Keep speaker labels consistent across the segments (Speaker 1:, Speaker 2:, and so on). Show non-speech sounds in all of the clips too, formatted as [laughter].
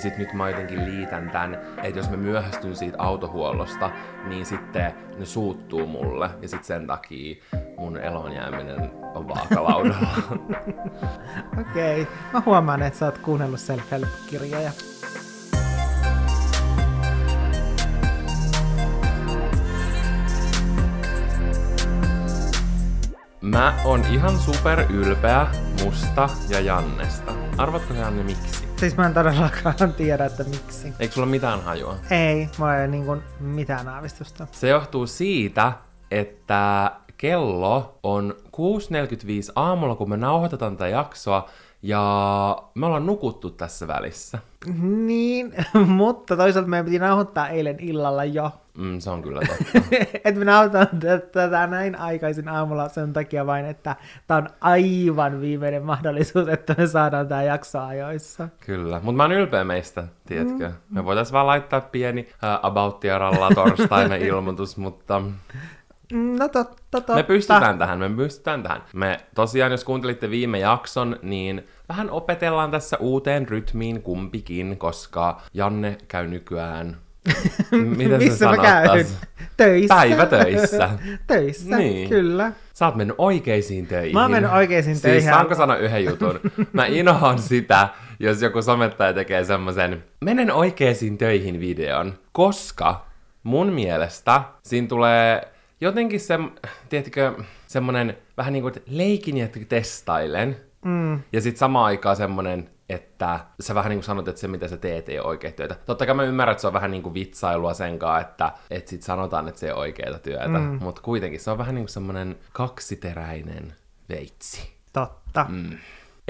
Speaker 1: Ja sit nyt mä jotenkin liitän tän, että jos mä myöhästyn siitä autohuollosta, niin sitten ne suuttuu mulle. Ja sit sen takia mun elon jääminen on vaakalaudalla. [laughs]
Speaker 2: Okei. Okay. Mä huomaan, että sä oot kuunnellut self-help-kirjoja.
Speaker 1: Mä oon ihan super ylpeä musta ja Jannesta. Arvatko Janne miksi?
Speaker 2: Siis mä en todellakaan tiedä, että miksi.
Speaker 1: Eikö sulla mitään hajua?
Speaker 2: Ei, mulla ei niin kuin mitään aavistusta.
Speaker 1: Se johtuu siitä, että kello on 6.45 aamulla, kun me nauhoitetaan tätä jaksoa, ja me ollaan nukuttu tässä välissä.
Speaker 2: Niin, [laughs] mutta toisaalta meidän piti nauhoittaa eilen illalla jo.
Speaker 1: Mm, se on kyllä totta. [laughs]
Speaker 2: että me nauhoitetaan tätä näin aikaisin aamulla sen takia vain, että tämä on aivan viimeinen mahdollisuus, että me saadaan tämä jakso ajoissa.
Speaker 1: Kyllä, mutta mä oon ylpeä meistä, tiedätkö? Mm. Me voitaisiin vaan laittaa pieni uh, About torstaina [laughs] ilmoitus, mutta
Speaker 2: No totta, totta.
Speaker 1: Me pystytään tähän, me pystytään tähän. Me tosiaan, jos kuuntelitte viime jakson, niin vähän opetellaan tässä uuteen rytmiin kumpikin, koska Janne käy nykyään
Speaker 2: Miten Missä mä käyn? Töissä.
Speaker 1: Päivätöissä. [laughs]
Speaker 2: Töissä, niin. kyllä.
Speaker 1: Sä oot mennyt oikeisiin töihin.
Speaker 2: Mä oon mennyt oikeisiin siis töihin.
Speaker 1: Siis saanko sanoa yhden jutun? Mä inhoan sitä, jos joku somettaja tekee semmoisen menen oikeisiin töihin videon, koska mun mielestä siinä tulee jotenkin se, tiedätkö, semmonen vähän niin kuin leikin ja testailen. Mm. Ja sitten samaan aikaan semmonen, että sä vähän niin kuin sanot, että se mitä sä teet ei ole oikea työtä. Totta kai mä ymmärrän, että se on vähän niin kuin vitsailua senkaan, että, että sit sanotaan, että se ei ole oikeaa työtä. Mm. Mutta kuitenkin se on vähän niin kuin semmonen kaksiteräinen veitsi.
Speaker 2: Totta. Mm.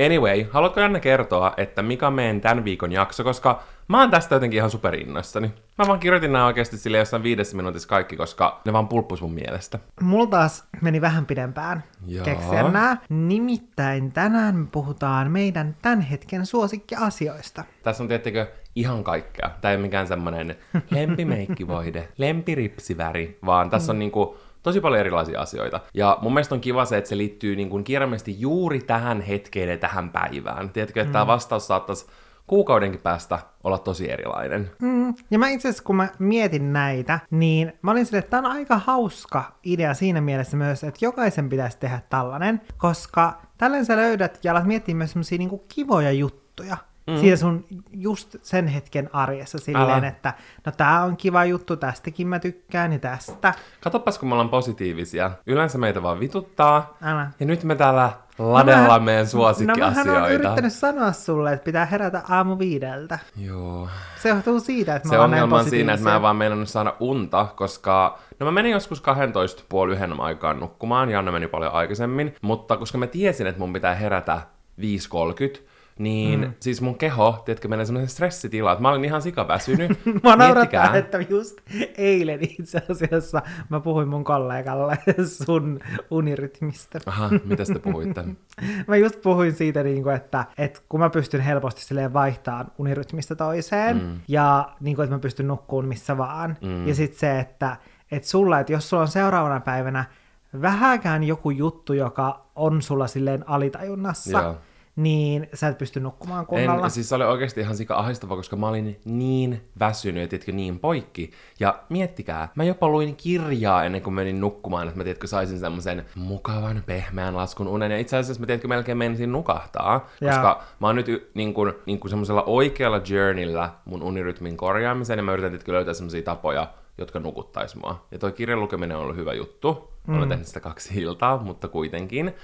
Speaker 1: Anyway, haluatko Janne kertoa, että mikä meidän tämän viikon jakso, koska mä oon tästä jotenkin ihan superinnoissani. Mä vaan kirjoitin nämä oikeasti sille jossain viidessä minuutissa kaikki, koska ne vaan pulppus mun mielestä.
Speaker 2: Mulla taas meni vähän pidempään keksiä nämä. Nimittäin tänään me puhutaan meidän tämän hetken suosikkiasioista.
Speaker 1: Tässä on tiettikö ihan kaikkea. Tämä ei ole mikään semmonen [laughs] lempimeikkivoide, lempiripsiväri, vaan tässä on niinku tosi paljon erilaisia asioita. Ja mun mielestä on kiva se, että se liittyy niin kuin kirjaimellisesti juuri tähän hetkeen ja tähän päivään. Tiedätkö, että mm. tämä vastaus saattaisi kuukaudenkin päästä olla tosi erilainen.
Speaker 2: Mm. Ja mä itse asiassa, kun mä mietin näitä, niin mä olin silleen, että tämä on aika hauska idea siinä mielessä myös, että jokaisen pitäisi tehdä tällainen, koska tällainen sä löydät ja alat miettiä myös semmosia niinku kivoja juttuja mm. siinä sun just sen hetken arjessa silleen, Älä. että no tää on kiva juttu, tästäkin mä tykkään ja tästä.
Speaker 1: Katoppas, kun me ollaan positiivisia. Yleensä meitä vaan vituttaa.
Speaker 2: Älä.
Speaker 1: Ja nyt me täällä ladella no meidän suosikkiasioita. No
Speaker 2: mä oon yrittänyt sanoa sulle, että pitää herätä aamu viideltä.
Speaker 1: Joo.
Speaker 2: Se johtuu siitä, että
Speaker 1: Se ongelma on siinä, että mä en vaan meinannut saada unta, koska No mä menin joskus 12 puoli yhden aikaan nukkumaan, Janne meni paljon aikaisemmin, mutta koska mä tiesin, että mun pitää herätä 5.30, niin mm. siis mun keho, tiedätkö, menee semmoisen stressitilaan, että mä olin ihan sikaväsynyt. [laughs]
Speaker 2: mä naurattaa, että just eilen itse asiassa mä puhuin mun kollegalle sun unirytmistä.
Speaker 1: Aha, mitä te puhuitte? [laughs]
Speaker 2: mä just puhuin siitä, niin kuin, että, että kun mä pystyn helposti silleen vaihtamaan unirytmistä toiseen, mm. ja niin kuin, että mä pystyn nukkuun missä vaan. Mm. Ja sitten se, että, että sulla, että jos sulla on seuraavana päivänä vähäkään joku juttu, joka on sulla silleen alitajunnassa, Joo niin sä et pysty nukkumaan kunnolla.
Speaker 1: En, siis se oli oikeasti ihan sika ahistava, koska mä olin niin väsynyt ja tiedätkö, niin poikki. Ja miettikää, mä jopa luin kirjaa ennen kuin menin nukkumaan, että mä tiedätkö, saisin semmoisen mukavan, pehmeän laskun unen. Ja itse asiassa mä tiedätkö, melkein menisin nukahtaa, koska ja. mä oon nyt niin kuin, niin kuin semmoisella oikealla journeyllä mun unirytmin korjaamiseen, ja mä yritän tiedätkö, löytää semmoisia tapoja, jotka nukuttais mua. Ja toi kirjan lukeminen on ollut hyvä juttu. Mm. Olen tehnyt sitä kaksi iltaa, mutta kuitenkin.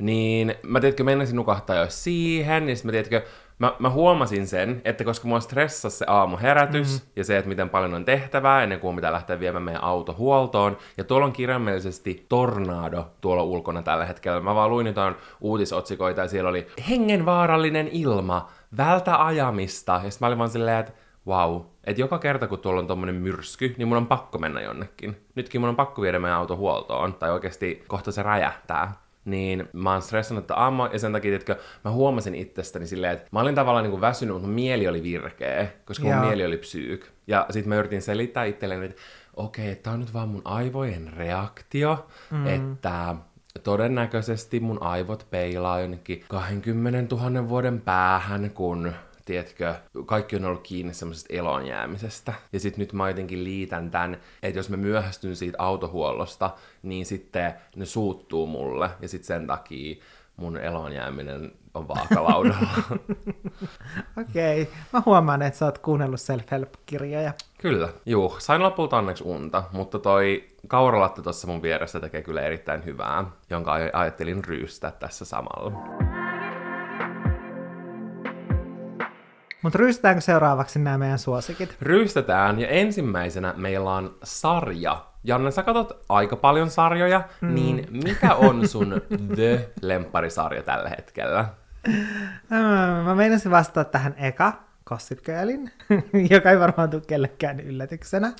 Speaker 1: Niin mä tiedätkö, menisin nukahtaa jo siihen, niin sitten mä tiedätkö, mä, mä huomasin sen, että koska mua stressasi se aamuherätys mm-hmm. ja se, että miten paljon on tehtävää ennen kuin pitää lähteä viemään meidän auto huoltoon. Ja tuolla on kirjaimellisesti tornado tuolla ulkona tällä hetkellä. Mä vaan luin jotain uutisotsikoita ja siellä oli hengenvaarallinen ilma, vältä ajamista. Ja sitten mä olin vaan silleen, että wow, että joka kerta kun tuolla on tommonen myrsky, niin mun on pakko mennä jonnekin. Nytkin mun on pakko viedä meidän auto huoltoon, tai oikeasti kohta se räjähtää niin mä oon stressannut aamu, ja sen takia, että mä huomasin itsestäni silleen, että mä olin tavallaan niin kuin väsynyt, mutta mun mieli oli virkeä, koska mun Joo. mieli oli psyyk. Ja sitten mä yritin selittää itselleni, että okei, okay, että on nyt vaan mun aivojen reaktio, mm. että todennäköisesti mun aivot peilaa jonnekin 20 000 vuoden päähän, kun tiedätkö, kaikki on ollut kiinni semmoisesta elonjäämisestä. Ja sitten nyt mä jotenkin liitän tämän, että jos mä myöhästyn siitä autohuollosta, niin sitten ne suuttuu mulle. Ja sitten sen takia mun elonjääminen on vaakalaudalla. [laughs]
Speaker 2: Okei, okay. mä huomaan, että sä oot kuunnellut self-help-kirjoja.
Speaker 1: kyllä, juu. Sain lopulta onneksi unta, mutta toi kauralatte tuossa mun vieressä tekee kyllä erittäin hyvää, jonka aj- ajattelin ryystää tässä samalla.
Speaker 2: Mutta ryystetäänkö seuraavaksi nämä meidän suosikit?
Speaker 1: Ryystetään, ja ensimmäisenä meillä on sarja. Janne, sä katsot aika paljon sarjoja, mm. niin mikä on sun [laughs] The-lempparisarja tällä hetkellä?
Speaker 2: Mä, mä meinasin vastata tähän eka Gossip Girlin, [laughs] joka ei varmaan tule kellekään yllätyksenä.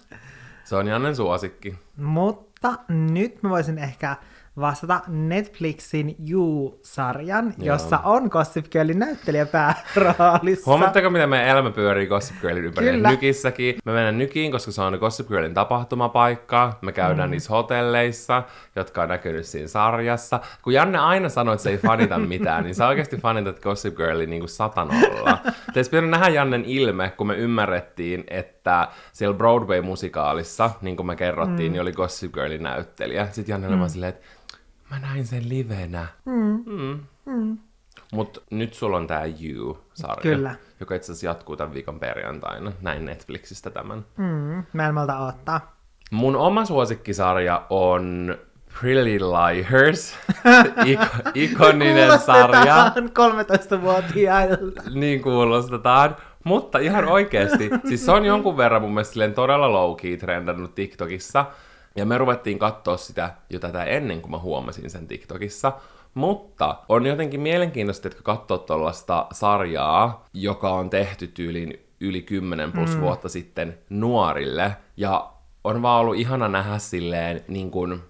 Speaker 1: Se on Jannen suosikki.
Speaker 2: Mutta nyt mä voisin ehkä vastata Netflixin You-sarjan,
Speaker 1: Joo.
Speaker 2: jossa on Gossip Girlin näyttelijä pääroolissa.
Speaker 1: Huomaatteko, miten meidän elämä pyörii Gossip Girlin ympärillä?
Speaker 2: Kyllä.
Speaker 1: Nykissäkin. Me mennään Nykiin, koska se on Gossip Girlin tapahtumapaikka. Me käydään mm. niissä hotelleissa, jotka on näkynyt siinä sarjassa. Kun Janne aina sanoo, että se ei fanita [laughs] mitään, niin sä oikeasti fanitat Gossip Girlin niin kuin satanolla. Teistä pitänyt nähdä Jannen ilme, kun me ymmärrettiin, että siellä Broadway-musikaalissa, niin kuin me kerrottiin, mm. niin oli Gossip Girlin näyttelijä. Sitten Janne oli vaan silleen, että mä näin sen livenä. Mm. Mm. Mm. Mutta nyt sulla on tää You-sarja,
Speaker 2: Kyllä.
Speaker 1: joka itse asiassa jatkuu tämän viikon perjantaina. Näin Netflixistä tämän.
Speaker 2: Mm, mä en malta odottaa.
Speaker 1: Mun oma suosikkisarja on Pretty Liars, [laughs] Ik- ikoninen sarja.
Speaker 2: Kuulostetaan 13-vuotiailta.
Speaker 1: Niin kuulostetaan. Mutta ihan oikeesti, [laughs] siis se on jonkun verran mun mielestä todella low key trendannut TikTokissa. Ja me ruvettiin katsoa sitä jo tätä ennen kuin mä huomasin sen TikTokissa. Mutta on jotenkin mielenkiintoista, että katsoa tuollaista sarjaa, joka on tehty tyyliin yli 10 plus mm. vuotta sitten nuorille. Ja on vaan ollut ihana nähdä silleen, niin kuin,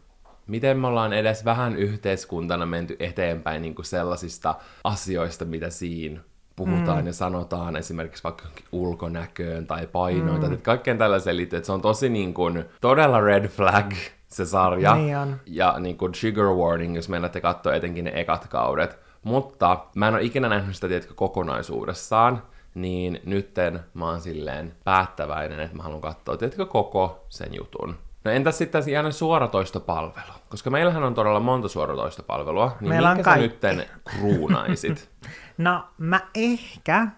Speaker 1: miten me ollaan edes vähän yhteiskuntana menty eteenpäin niin kuin sellaisista asioista, mitä siinä puhutaan mm. ja sanotaan esimerkiksi vaikka ulkonäköön tai painoita, mm. kaikkeen tällaiseen liittyy, että se on tosi niin kuin, todella red flag se sarja.
Speaker 2: Niin on.
Speaker 1: Ja niin kuin trigger warning, jos menette katsoa etenkin ne ekat kaudet. Mutta mä en ole ikinä nähnyt sitä, tiedätkö, kokonaisuudessaan, niin nytten mä oon silleen päättäväinen, että mä haluan katsoa, tiedätkö, koko sen jutun. No entäs sitten jäänyt suoratoistopalvelu? Koska meillähän on todella monta suoratoistopalvelua, niin
Speaker 2: Meillä on
Speaker 1: minkä sä nytten kruunaisit? [laughs]
Speaker 2: No, mä ehkä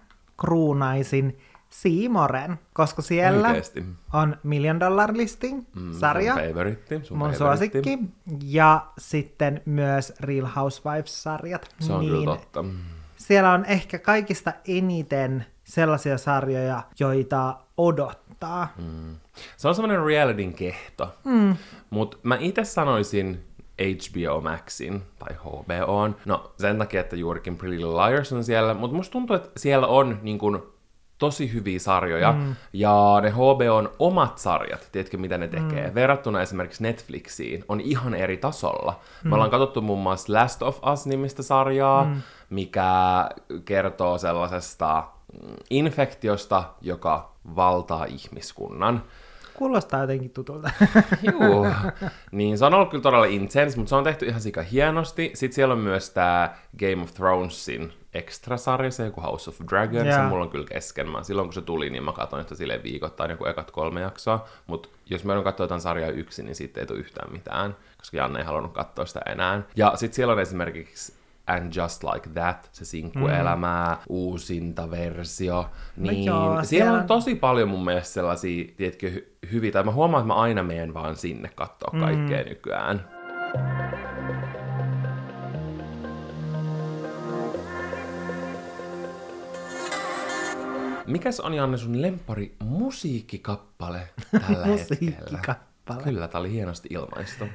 Speaker 2: kruunaisin Siimoren, koska siellä
Speaker 1: Oikeesti.
Speaker 2: on Million Dollar Listing sarja,
Speaker 1: Sun favoritti, sun
Speaker 2: mun
Speaker 1: favoritti.
Speaker 2: suosikki, ja sitten myös Real Housewives-sarjat.
Speaker 1: Se on niin. kyllä totta.
Speaker 2: Siellä on ehkä kaikista eniten sellaisia sarjoja, joita odottaa. Mm.
Speaker 1: Se on semmoinen realityn kehto. Mm. Mutta mä itse sanoisin HBO Maxin tai HBOn. No sen takia, että juurikin Pretty Little Liars on siellä, mutta musta tuntuu, että siellä on niin kun, tosi hyviä sarjoja, mm. ja ne HBOn omat sarjat, tiedätkö mitä ne tekee, mm. verrattuna esimerkiksi Netflixiin, on ihan eri tasolla. Mm. Me ollaan katsottu muun muassa Last of Us-nimistä sarjaa, mm. mikä kertoo sellaisesta mm, infektiosta, joka valtaa ihmiskunnan.
Speaker 2: Kuulostaa jotenkin tutulta.
Speaker 1: Juu. [laughs] Niin se on ollut kyllä todella intense, mutta se on tehty ihan sika hienosti. Sitten siellä on myös tämä Game of Thronesin extra-sarja, se joku House of Dragon, se
Speaker 2: Jaa.
Speaker 1: mulla on kyllä kesken. Mä, silloin kun se tuli, niin mä katsoin sitä silleen viikoittain joku ekat kolme jaksoa. Mutta jos mä joudun katsoa jotain sarjaa yksin, niin siitä ei tule yhtään mitään, koska Janne ei halunnut katsoa sitä enää. Ja sitten siellä on esimerkiksi And Just Like That, se sinkkuelämää, uusinta versio. Niin
Speaker 2: joo,
Speaker 1: siellä
Speaker 2: siellä
Speaker 1: on tosi paljon mun mielestä sellaisia, tiedätkö, hy- hyviä, tai mä huomaan, että mä aina menen vaan sinne katsoa kaikkea mm. nykyään. Mikäs on Janne sun lempari musiikkikappale tällä [laughs] hetkellä?
Speaker 2: Musiikkikappale.
Speaker 1: Kyllä, tää oli hienosti ilmaistu.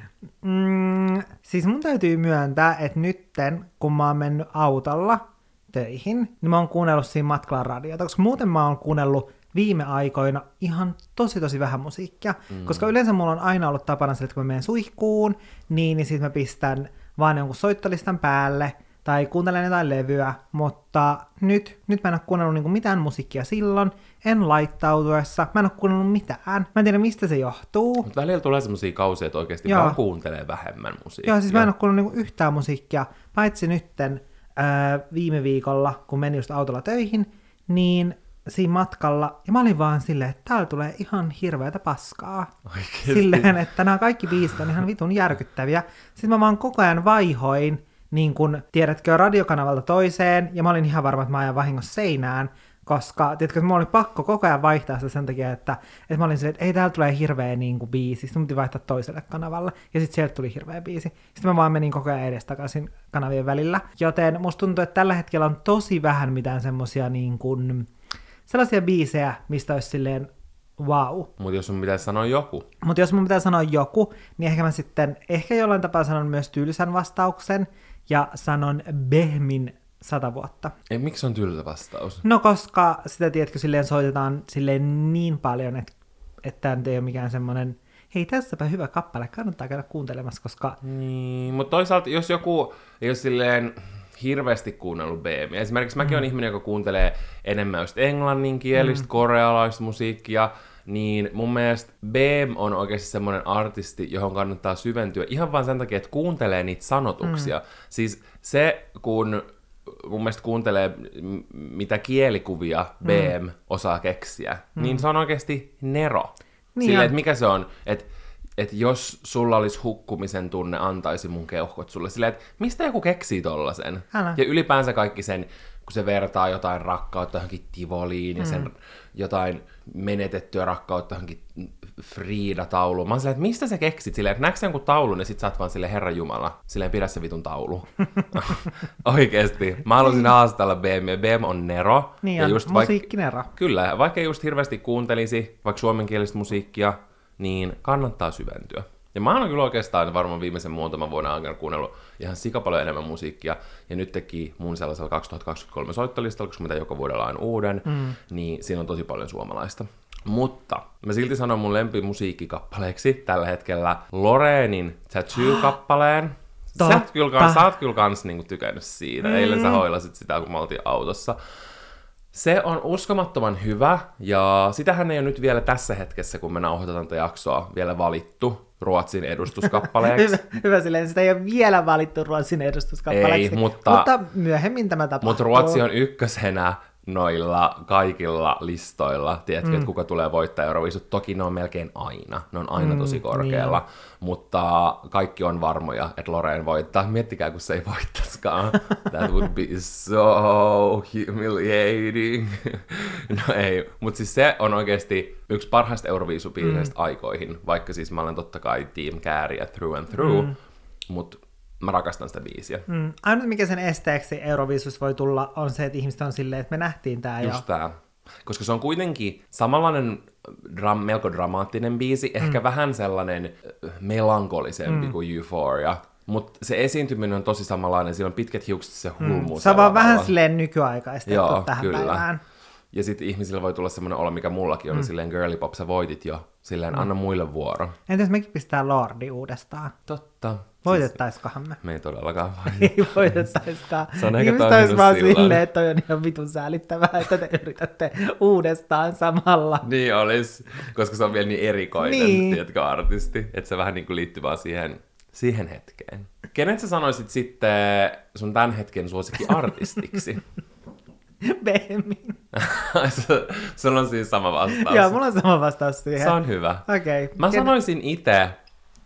Speaker 2: Mm, siis mun täytyy myöntää, että nytten, kun mä oon mennyt autolla töihin, niin mä oon kuunnellut siinä matkalla radiota, koska muuten mä oon kuunnellut viime aikoina ihan tosi tosi vähän musiikkia, mm. koska yleensä mulla on aina ollut tapana sille, että kun mä menen suihkuun, niin, niin sit mä pistän vaan jonkun soittolistan päälle, tai kuuntelen jotain levyä, mutta nyt, nyt mä en ole kuunnellut niinku mitään musiikkia silloin, en laittautuessa, mä en ole kuunnellut mitään. Mä en tiedä, mistä se johtuu.
Speaker 1: Mutta välillä tulee semmosia kausia, että oikeasti
Speaker 2: Joo.
Speaker 1: vaan kuuntelee vähemmän musiikkia.
Speaker 2: Joo, siis mä en ole kuullut niinku yhtään musiikkia, paitsi nytten ää, viime viikolla, kun menin just autolla töihin, niin siinä matkalla, ja mä olin vaan silleen, että täällä tulee ihan hirveätä paskaa.
Speaker 1: Oikeesti?
Speaker 2: Silleen, että nämä kaikki biisit on ihan vitun järkyttäviä. Sitten mä vaan koko ajan vaihoin, niin kun, tiedätkö, radiokanavalta toiseen, ja mä olin ihan varma, että mä ajan vahingossa seinään, koska, tiedätkö, mulla oli pakko koko ajan vaihtaa sitä sen takia, että, että mä olin silleen, että ei täällä tulee hirveä niin kuin, biisi, sitten mun piti vaihtaa toiselle kanavalle, ja sitten sieltä tuli hirveä biisi. Sitten mä vaan menin koko ajan edestakaisin kanavien välillä, joten musta tuntuu, että tällä hetkellä on tosi vähän mitään semmosia niin kuin, sellaisia biisejä, mistä olisi silleen wow.
Speaker 1: Mutta jos sun pitäisi sanoa joku.
Speaker 2: Mutta jos mun pitää sanoa joku, niin ehkä mä sitten, ehkä jollain tapaa sanon myös tylsän vastauksen, ja sanon Behmin sata vuotta.
Speaker 1: Ei, miksi on tylsä vastaus?
Speaker 2: No koska sitä, tiedätkö, silleen soitetaan silleen niin paljon, että, että tämä ei ole mikään semmoinen, hei tässäpä hyvä kappale, kannattaa käydä kuuntelemassa, koska
Speaker 1: Niin, mutta toisaalta jos joku ei ole silleen hirveästi kuunnellut BM. Esimerkiksi mäkin mm. olen ihminen, joka kuuntelee enemmän just englanninkielistä, mm. korealaista musiikkia, niin mun mielestä BM on oikeasti semmoinen artisti, johon kannattaa syventyä ihan vain sen takia, että kuuntelee niitä sanotuksia. Mm. Siis se, kun mun mielestä kuuntelee, mitä kielikuvia BM mm. osaa keksiä, mm. niin se on oikeasti nero.
Speaker 2: Niin
Speaker 1: Silleen, että mikä se on, että että jos sulla olisi hukkumisen tunne, antaisi mun keuhkot sulle. Silleen, että mistä joku keksii tollasen?
Speaker 2: Älä.
Speaker 1: Ja ylipäänsä kaikki sen, kun se vertaa jotain rakkautta johonkin Tivoliin ja sen jotain menetettyä rakkautta johonkin Frida-tauluun. Mä oon silleen, että mistä sä keksit silleen, että näetkö jonkun taulun ja sit sä oot vaan silleen, Herra Jumala, silleen pidä se vitun taulu. [laughs] Oikeesti. Mä halusin haastella BM, ja BM on Nero.
Speaker 2: niin
Speaker 1: ja
Speaker 2: on
Speaker 1: just vaik-
Speaker 2: musiikkinero.
Speaker 1: Kyllä, ja vaikka just hirveästi kuuntelisi vaikka suomenkielistä musiikkia, niin kannattaa syventyä. Ja mä oon kyllä oikeastaan varmaan viimeisen muutaman vuoden aikana kuunnellut ihan sikapaljon enemmän musiikkia, ja nyt teki mun sellaisella 2023 soittolistalla, koska mitä joka vuodella on uuden, mm. niin siinä on tosi paljon suomalaista. Mutta mä silti sanon mun lempimusiikkikappaleeksi tällä hetkellä Loreenin Tattoo-kappaleen. Sä oot kyllä, kans- sä oot kyllä kans niinku tykännyt siitä. Mm. Eilen sä hoilasit sitä, kun me oltiin autossa. Se on uskomattoman hyvä, ja sitähän ei ole nyt vielä tässä hetkessä, kun me nauhoitetaan tätä jaksoa, vielä valittu Ruotsin edustuskappaleeksi.
Speaker 2: Hyvä, hyvä silleen, sitä ei ole vielä valittu Ruotsin edustuskappaleeksi.
Speaker 1: Ei, mutta-
Speaker 2: mutta myöhemmin tämä tapahtuu.
Speaker 1: Mutta Ruotsi on ykkösenä noilla kaikilla listoilla, tiedätkö, mm. että kuka tulee voittaa Euroviisut. Toki ne on melkein aina, ne on aina
Speaker 2: Mm,
Speaker 1: tosi korkealla, mutta kaikki on varmoja, että Loreen voittaa. Miettikää, kun se ei voittaskaan. [laughs] That would be so humiliating. [laughs] no ei, mutta siis se on oikeasti yksi parhaista Euroviisubiiseistä mm. aikoihin, vaikka siis mä olen totta kai Team Kääriä through and through, mm. mutta mä rakastan sitä biisiä.
Speaker 2: Mm. Ainut mikä sen esteeksi Euroviisus voi tulla on se, että ihmiset on silleen, että me nähtiin tämä jo.
Speaker 1: Just tää. Koska se on kuitenkin samanlainen dram, melko dramaattinen biisi, ehkä vähän sellainen äh, melankolisempi mm. kuin Euphoria. Mutta se esiintyminen on tosi samanlainen, siinä on pitkät hiukset, se hulmuus.
Speaker 2: Se on vaan vähän silleen nykyaikaistettu
Speaker 1: Joo,
Speaker 2: tähän
Speaker 1: kyllä.
Speaker 2: päivään.
Speaker 1: Ja sitten ihmisillä voi tulla semmoinen olo, mikä mullakin on, mm. silleen girly pop, sä voitit jo. Silleen, mm. anna muille vuoro.
Speaker 2: Entä jos mekin pistää Lordi uudestaan?
Speaker 1: Totta.
Speaker 2: Voitettaiskohan me?
Speaker 1: Me ei todellakaan vai. [laughs]
Speaker 2: Ei voitettaiskaan.
Speaker 1: Se on ehkä
Speaker 2: Ihmiset olisi vaan silleen, että on ihan vitun säälittävää, että te yritätte uudestaan samalla.
Speaker 1: Niin olis, koska se on vielä niin erikoinen,
Speaker 2: Niin.
Speaker 1: tiedätkö, artisti, että se vähän niin kuin liittyy vaan siihen, siihen hetkeen. Kenet sä sanoisit sitten sun tämän hetken suosikki artistiksi? [laughs]
Speaker 2: Behmin. [laughs]
Speaker 1: Se- Sulla on siis sama vastaus.
Speaker 2: Joo, mulla on sama vastaus siihen.
Speaker 1: Se on hyvä.
Speaker 2: Okei. Okay.
Speaker 1: Mä sanoisin itse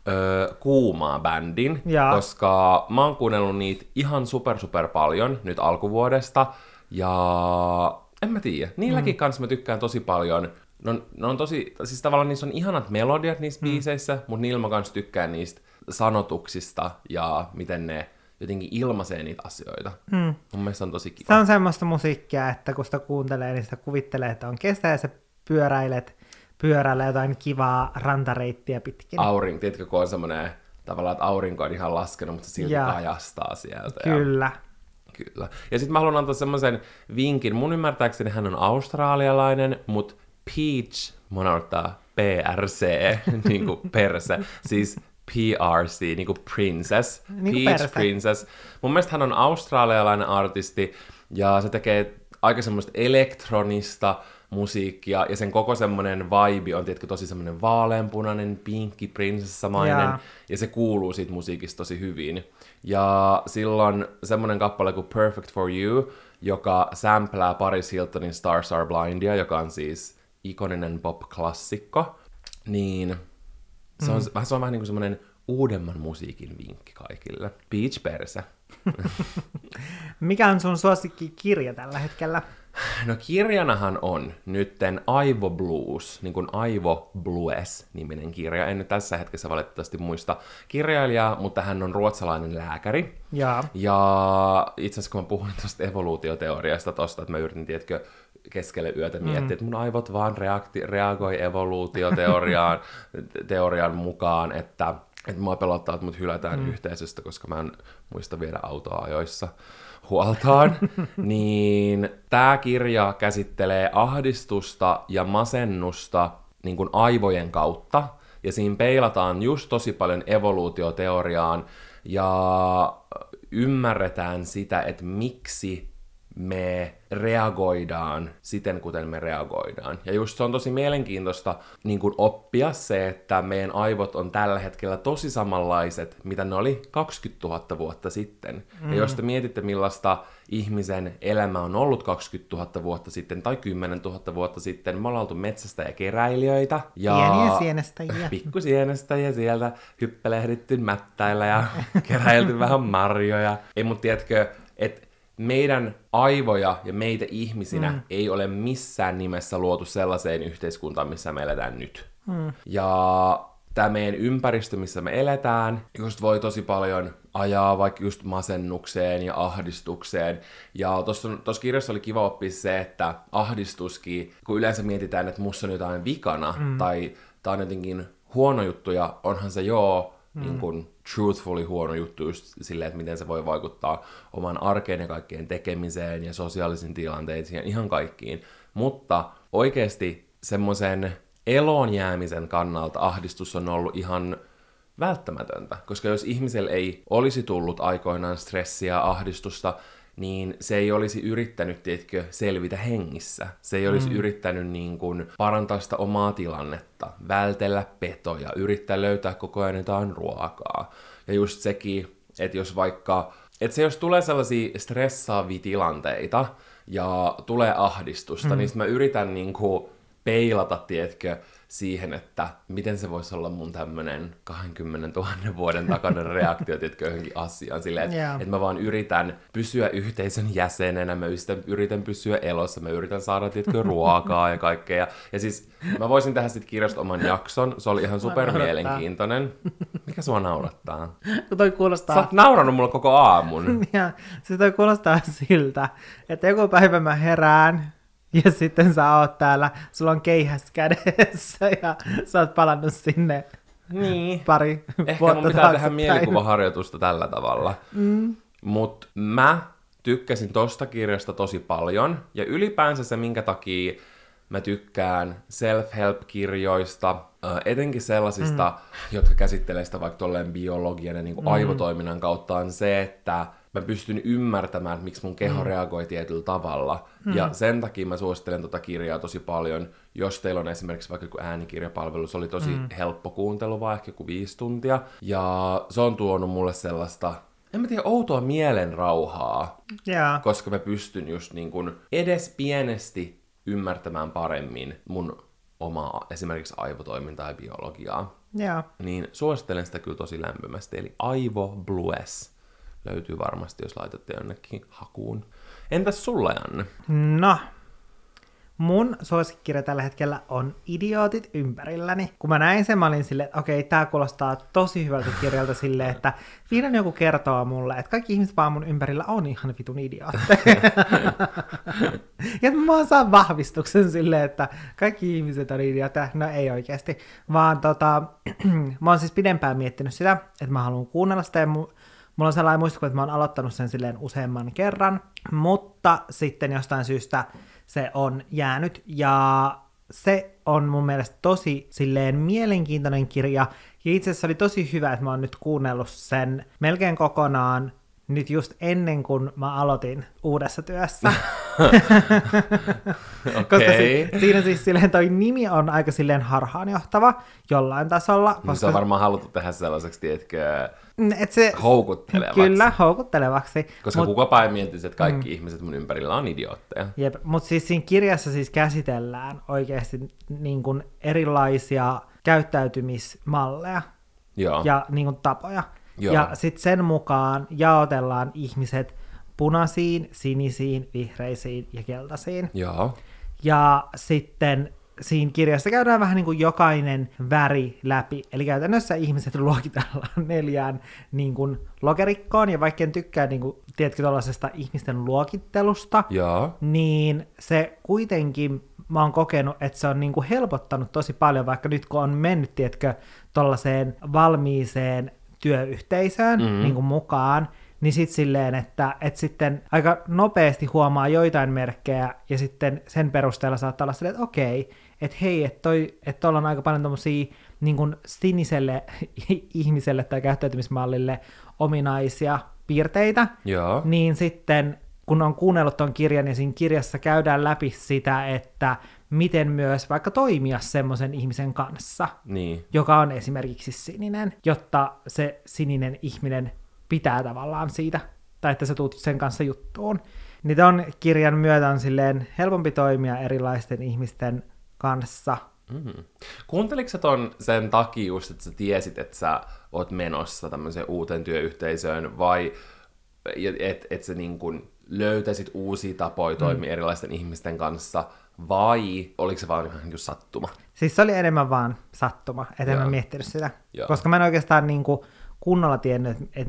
Speaker 1: ö, kuumaa bändin,
Speaker 2: Jaa.
Speaker 1: koska mä oon kuunnellut niitä ihan super super paljon nyt alkuvuodesta, ja en mä tiedä, niilläkin mm. kanssa mä tykkään tosi paljon. Ne on, ne on tosi, siis tavallaan niissä on ihanat melodiat niissä mm. biiseissä, mutta niillä mä kanssa tykkään niistä sanotuksista ja miten ne jotenkin ilmaisee niitä asioita. Mm. Mun mielestä on tosi kiva.
Speaker 2: Se on semmoista musiikkia, että kun sitä kuuntelee, niin sitä kuvittelee, että on kestä ja sä pyöräilet pyörällä jotain kivaa rantareittiä pitkin.
Speaker 1: Aurinko, tiedätkö, kun on semmoinen tavallaan, että aurinko on ihan laskenut, mutta se silti kajastaa sieltä. Ja,
Speaker 2: Kyllä.
Speaker 1: kyllä. Ja sitten mä haluan antaa semmoisen vinkin. Mun ymmärtääkseni hän on australialainen, mutta Peach, mun ottaa PRC, [laughs] niin kuin perse, siis PRC, niin kuin princess,
Speaker 2: Niin kuin
Speaker 1: Peach
Speaker 2: perse.
Speaker 1: Princess. Mun mielestä hän on australialainen artisti, ja se tekee aika semmoista elektronista, musiikkia, ja sen koko semmonen vibe on tietenkin tosi semmonen vaaleanpunainen, pinkki, prinsessamainen,
Speaker 2: Jaa.
Speaker 1: ja se kuuluu siitä musiikista tosi hyvin. Ja silloin semmonen kappale kuin Perfect for You, joka samplää Paris Hiltonin Stars Are Blindia, joka on siis ikoninen pop-klassikko, niin se on, mm. se on vähän niin kuin semmoinen uudemman musiikin vinkki kaikille. Beach Perse. [laughs]
Speaker 2: Mikä on sun suosikkikirja tällä hetkellä?
Speaker 1: No kirjanahan on nytten Aivo Blues, niin kuin Aivo Blues niminen kirja. En nyt tässä hetkessä valitettavasti muista kirjailijaa, mutta hän on ruotsalainen lääkäri.
Speaker 2: Jaa.
Speaker 1: Ja itse asiassa kun mä puhuin tuosta evoluutioteoriasta tosta, että mä yritin, tiedätkö, keskelle yötä miettiä, mm. että mun aivot vaan reakti- reagoi evoluutioteoriaan [laughs] teorian mukaan, että, että mua pelottaa, että mut hylätään mm. yhteisöstä, koska mä en muista viedä autoa ajoissa huoltaan, [laughs] niin tämä kirja käsittelee ahdistusta ja masennusta niin kuin aivojen kautta, ja siinä peilataan just tosi paljon evoluutioteoriaan, ja ymmärretään sitä, että miksi me reagoidaan siten, kuten me reagoidaan. Ja just se on tosi mielenkiintoista niin kuin oppia se, että meidän aivot on tällä hetkellä tosi samanlaiset, mitä ne oli 20 000 vuotta sitten. Mm. Ja jos te mietitte, millaista ihmisen elämä on ollut 20 000 vuotta sitten tai 10 000 vuotta sitten, me ollaan oltu metsästä ja keräilijöitä. Ja
Speaker 2: Pieniä sienestäjiä.
Speaker 1: pikkusienestäjiä sieltä hyppelehditty mättäillä ja [laughs] keräilty vähän marjoja. Ei mut tiedätkö, että meidän aivoja ja meitä ihmisinä mm. ei ole missään nimessä luotu sellaiseen yhteiskuntaan, missä me eletään nyt. Mm. Ja tämä meidän ympäristö, missä me eletään, just voi tosi paljon ajaa vaikka just masennukseen ja ahdistukseen. Ja tuossa kirjassa oli kiva oppia se, että ahdistuskin, kun yleensä mietitään, että musta on jotain vikana, mm. tai tää on jotenkin huono juttu, ja onhan se joo, mm. niin kun truthfully huono juttu just silleen, että miten se voi vaikuttaa oman arkeen ja kaikkeen tekemiseen ja sosiaalisiin tilanteisiin ja ihan kaikkiin. Mutta oikeasti semmoisen eloon jäämisen kannalta ahdistus on ollut ihan välttämätöntä, koska jos ihmisellä ei olisi tullut aikoinaan stressiä ahdistusta, niin se ei olisi yrittänyt, tiedätkö, selvitä hengissä. Se ei olisi mm. yrittänyt niin kuin, parantaa sitä omaa tilannetta, vältellä petoja, yrittää löytää koko ajan jotain ruokaa. Ja just sekin, että jos vaikka, että se jos tulee sellaisia stressaavia tilanteita ja tulee ahdistusta, mm. niin mä yritän niin kuin, peilata, tiedätkö, siihen, että miten se voisi olla mun tämmönen 20 000 vuoden takainen reaktio, tiedätkö, johonkin asiaan. Silleen, että
Speaker 2: Joo.
Speaker 1: et mä vaan yritän pysyä yhteisön jäsenenä, mä yritän, yritän pysyä elossa, mä yritän saada, tiedätkö, [laughs] ruokaa ja kaikkea. Ja, ja siis mä voisin tehdä sitten kirjasta oman jakson, se oli ihan super mielenkiintoinen. Mikä sua naurattaa?
Speaker 2: Kun toi
Speaker 1: Sä
Speaker 2: kuulostaa...
Speaker 1: oot nauranut mulla koko aamun. [laughs]
Speaker 2: Ja siis toi kuulostaa siltä, että joku päivä mä herään, [laughs] ja sitten sä oot täällä, sulla on keihäs kädessä, ja sä oot palannut sinne
Speaker 1: Niin.
Speaker 2: pari
Speaker 1: Ehkä
Speaker 2: vuotta
Speaker 1: mun pitää tehdä mielikuvaharjoitusta tällä tavalla. Mm. Mut mä tykkäsin tosta kirjasta tosi paljon. Ja ylipäänsä se, minkä takia mä tykkään self-help-kirjoista, ö, etenkin sellaisista, mm. jotka käsittelee sitä vaikka tolleen biologian ja niin mm. aivotoiminnan kautta, on se, että mä pystyn ymmärtämään, että miksi mun keho mm. reagoi tietyllä tavalla. Mm. Ja sen takia mä suosittelen tota kirjaa tosi paljon. Jos teillä on esimerkiksi vaikka joku äänikirjapalvelu, se oli tosi mm. helppo kuuntelu, vaan ehkä joku viisi tuntia. Ja se on tuonut mulle sellaista, en mä tiedä, outoa mielenrauhaa,
Speaker 2: Jaa.
Speaker 1: koska mä pystyn just niin kun edes pienesti ymmärtämään paremmin mun omaa esimerkiksi aivotoimintaa ja biologiaa.
Speaker 2: Jaa.
Speaker 1: Niin suosittelen sitä kyllä tosi lämpimästi, eli Aivo Blues löytyy varmasti, jos laitatte jonnekin hakuun. Entäs sulla, Janne?
Speaker 2: No, mun suosikkirja tällä hetkellä on Idiootit ympärilläni. Kun mä näin sen, mä olin silleen, että okei, tää kuulostaa tosi hyvältä kirjalta silleen, että vihdoin joku kertoo mulle, että kaikki ihmiset vaan mun ympärillä on ihan vitun idiootteja. ja että mä saan vahvistuksen silleen, että kaikki ihmiset on idiootteja. No ei oikeasti, vaan tota, [clears throat] mä oon siis pidempään miettinyt sitä, että mä haluan kuunnella sitä ja mu- Mulla on sellainen muistikuva, että mä oon aloittanut sen silleen useamman kerran, mutta sitten jostain syystä se on jäänyt. Ja se on mun mielestä tosi silleen mielenkiintoinen kirja. Ja itse asiassa oli tosi hyvä, että mä oon nyt kuunnellut sen melkein kokonaan nyt just ennen kuin mä aloitin uudessa työssä. [laughs] Koska
Speaker 1: Okei.
Speaker 2: si- siinä siis silleen toi nimi on aika silleen harhaanjohtava jollain tasolla.
Speaker 1: Niin se
Speaker 2: Koska
Speaker 1: on varmaan haluttu tehdä sellaiseksi, tiedätkö,
Speaker 2: Mm, et se,
Speaker 1: houkuttelevaksi.
Speaker 2: Kyllä, houkuttelevaksi.
Speaker 1: Koska
Speaker 2: Mut-
Speaker 1: kukapa ei miettisi, että kaikki mm. ihmiset mun ympärillä on idiootteja.
Speaker 2: Jep, mutta siis siinä kirjassa siis käsitellään oikeasti niin kuin erilaisia käyttäytymismalleja
Speaker 1: Joo.
Speaker 2: ja niin kuin tapoja.
Speaker 1: Joo.
Speaker 2: Ja sitten sen mukaan jaotellaan ihmiset punaisiin, sinisiin, vihreisiin ja keltaisiin.
Speaker 1: Joo.
Speaker 2: Ja sitten siinä kirjassa käydään vähän niin kuin jokainen väri läpi. Eli käytännössä ihmiset luokitellaan [laughs] neljään niin kuin lokerikkoon, ja vaikka en tykkää, niin kuin, tiedätkö, tuollaisesta ihmisten luokittelusta,
Speaker 1: Joo.
Speaker 2: niin se kuitenkin, mä oon kokenut, että se on niin kuin helpottanut tosi paljon, vaikka nyt kun on mennyt, tiedätkö, tuollaiseen valmiiseen työyhteisöön mm-hmm. niin kuin mukaan, niin sitten silleen, että, että sitten aika nopeasti huomaa joitain merkkejä, ja sitten sen perusteella saattaa olla silleen, että okei, että hei, että toi, että tuolla on aika paljon tommosia niin kuin siniselle [laughs] ihmiselle tai käyttäytymismallille ominaisia piirteitä,
Speaker 1: Joo.
Speaker 2: niin sitten kun on kuunnellut tuon kirjan, niin siinä kirjassa käydään läpi sitä, että miten myös vaikka toimia semmoisen ihmisen kanssa,
Speaker 1: Niin.
Speaker 2: joka on esimerkiksi sininen, jotta se sininen ihminen pitää tavallaan siitä, tai että sä tuut sen kanssa juttuun. Niin ton kirjan myötä on silleen helpompi toimia erilaisten ihmisten kanssa.
Speaker 1: Mm. Kuunteliko sä ton sen takia just, että sä tiesit, että sä oot menossa tämmöiseen uuteen työyhteisöön, vai että et sä niin kun löytäisit uusia tapoja toimia mm. erilaisten ihmisten kanssa, vai oliko se vaan ihan niin sattuma?
Speaker 2: Siis se oli enemmän vaan sattuma, että en mä miettinyt sitä.
Speaker 1: Joo.
Speaker 2: Koska mä en oikeastaan niin kuin kunnolla tiennyt, että et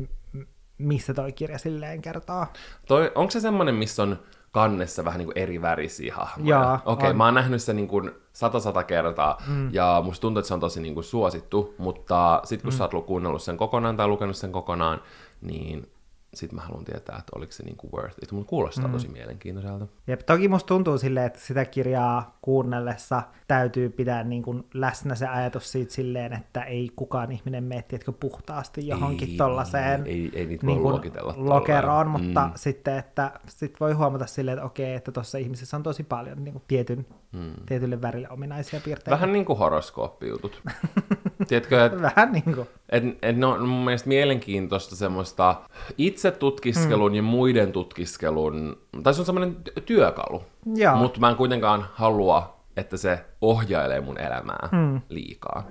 Speaker 2: missä toi kirja silleen kertoo.
Speaker 1: Toi, onko se semmonen, missä on kannessa vähän niin kuin eri värisiä hahmoja?
Speaker 2: Joo,
Speaker 1: Okei, okay, mä oon nähnyt sen niin kuin sata sata kertaa, mm. ja musta tuntuu, että se on tosi niin kuin suosittu, mutta sit kun mm. sä oot kuunnellut sen kokonaan tai lukenut sen kokonaan, niin sit mä haluan tietää, että oliko se niin kuin worth it. Mun kuulostaa mm. tosi mielenkiintoiselta.
Speaker 2: Jep, toki musta tuntuu silleen, että sitä kirjaa kuunnellessa täytyy pitää niin kuin läsnä se ajatus siitä silleen, että ei kukaan ihminen mene, tiedätkö, puhtaasti johonkin
Speaker 1: Ei,
Speaker 2: tollaiseen
Speaker 1: ei- ei niitä
Speaker 2: niin kuin
Speaker 1: luokitella
Speaker 2: lokeroon, mutta
Speaker 1: Mm.
Speaker 2: sitten, että sit voi huomata silleen, että okei, että tuossa ihmisessä on tosi paljon niin kuin tietyn, mm. tietylle värille ominaisia piirteitä.
Speaker 1: Vähän niin kuin horoskooppijutut. [laughs] Tiedätkö, että
Speaker 2: Vähän niin kuin.
Speaker 1: Et, et ne on mun mielestä mielenkiintoista semmoista itse tutkiskelun mm. ja muiden tutkiskelun, tai se on semmoinen työkalu. Mutta mä en kuitenkaan halua, että se ohjailee mun elämää mm. liikaa.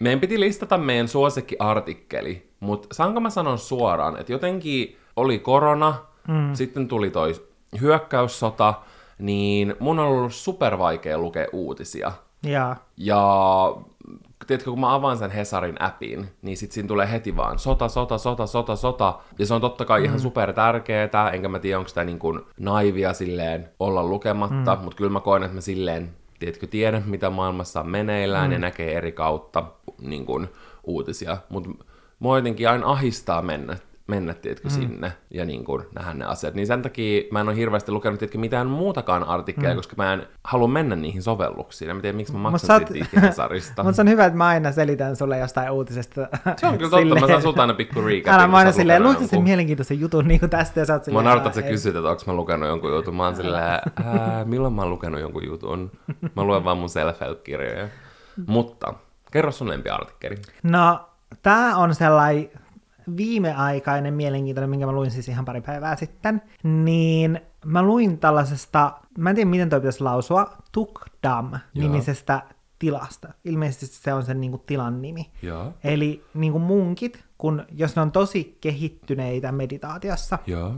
Speaker 1: Meidän piti listata meidän suosikkiartikkeli, mutta saanko mä sanon suoraan, että jotenkin oli korona, mm. sitten tuli toi hyökkäyssota, niin mun on ollut super vaikea lukea uutisia.
Speaker 2: Joo.
Speaker 1: Ja tiedätkö, kun mä avaan sen Hesarin appin, niin sit siinä tulee heti vaan sota, sota, sota, sota, sota. Ja se on totta kai mm. ihan super tärkeetä, enkä mä tiedä, onko sitä niin kuin naivia silleen olla lukematta, mm. mutta kyllä mä koen, että mä silleen, tiedätkö, tiedän, mitä maailmassa on meneillään mm. ja näkee eri kautta niin kuin, uutisia. Mutta mua jotenkin aina ahistaa mennä mennä, tiedätkö, mm. sinne ja niin kuin, nähdä ne asiat. Niin sen takia mä en ole hirveästi lukenut, tiedätkö, mitään muutakaan artikkeleja, mm. koska mä en halua mennä niihin sovelluksiin. Mä tiedä, miksi mä
Speaker 2: Mut
Speaker 1: maksan
Speaker 2: oot-
Speaker 1: siitä Hesarista. [laughs]
Speaker 2: Mutta se on hyvä, että mä aina selitän sulle jostain uutisesta.
Speaker 1: Se on kyllä totta, mä saan sulta aina pikku [laughs] recapin,
Speaker 2: Älä mä aina silleen, luitko sen mielenkiintoisen jutun niin kuin tästä ja sä oot
Speaker 1: Mä
Speaker 2: silleen,
Speaker 1: naurattaa,
Speaker 2: "Aa,
Speaker 1: että sä
Speaker 2: ei."
Speaker 1: kysyt, että onko mä lukenut jonkun jutun. Mä oon silleen, ää, milloin mä oon lukenut jonkun jutun. Mä luen vaan mun self-help-kirjoja. Mutta, kerro sun lempiartikkeli.
Speaker 2: No, tää on sellainen viimeaikainen mielenkiintoinen, minkä mä luin siis ihan pari päivää sitten, niin mä luin tällaisesta, mä en tiedä miten toi pitäisi lausua, Tukdam-nimisestä tilasta. Ilmeisesti se on sen niinku tilan nimi.
Speaker 1: Joo.
Speaker 2: Eli niinku munkit, kun jos ne on tosi kehittyneitä meditaatiossa,
Speaker 1: Joo.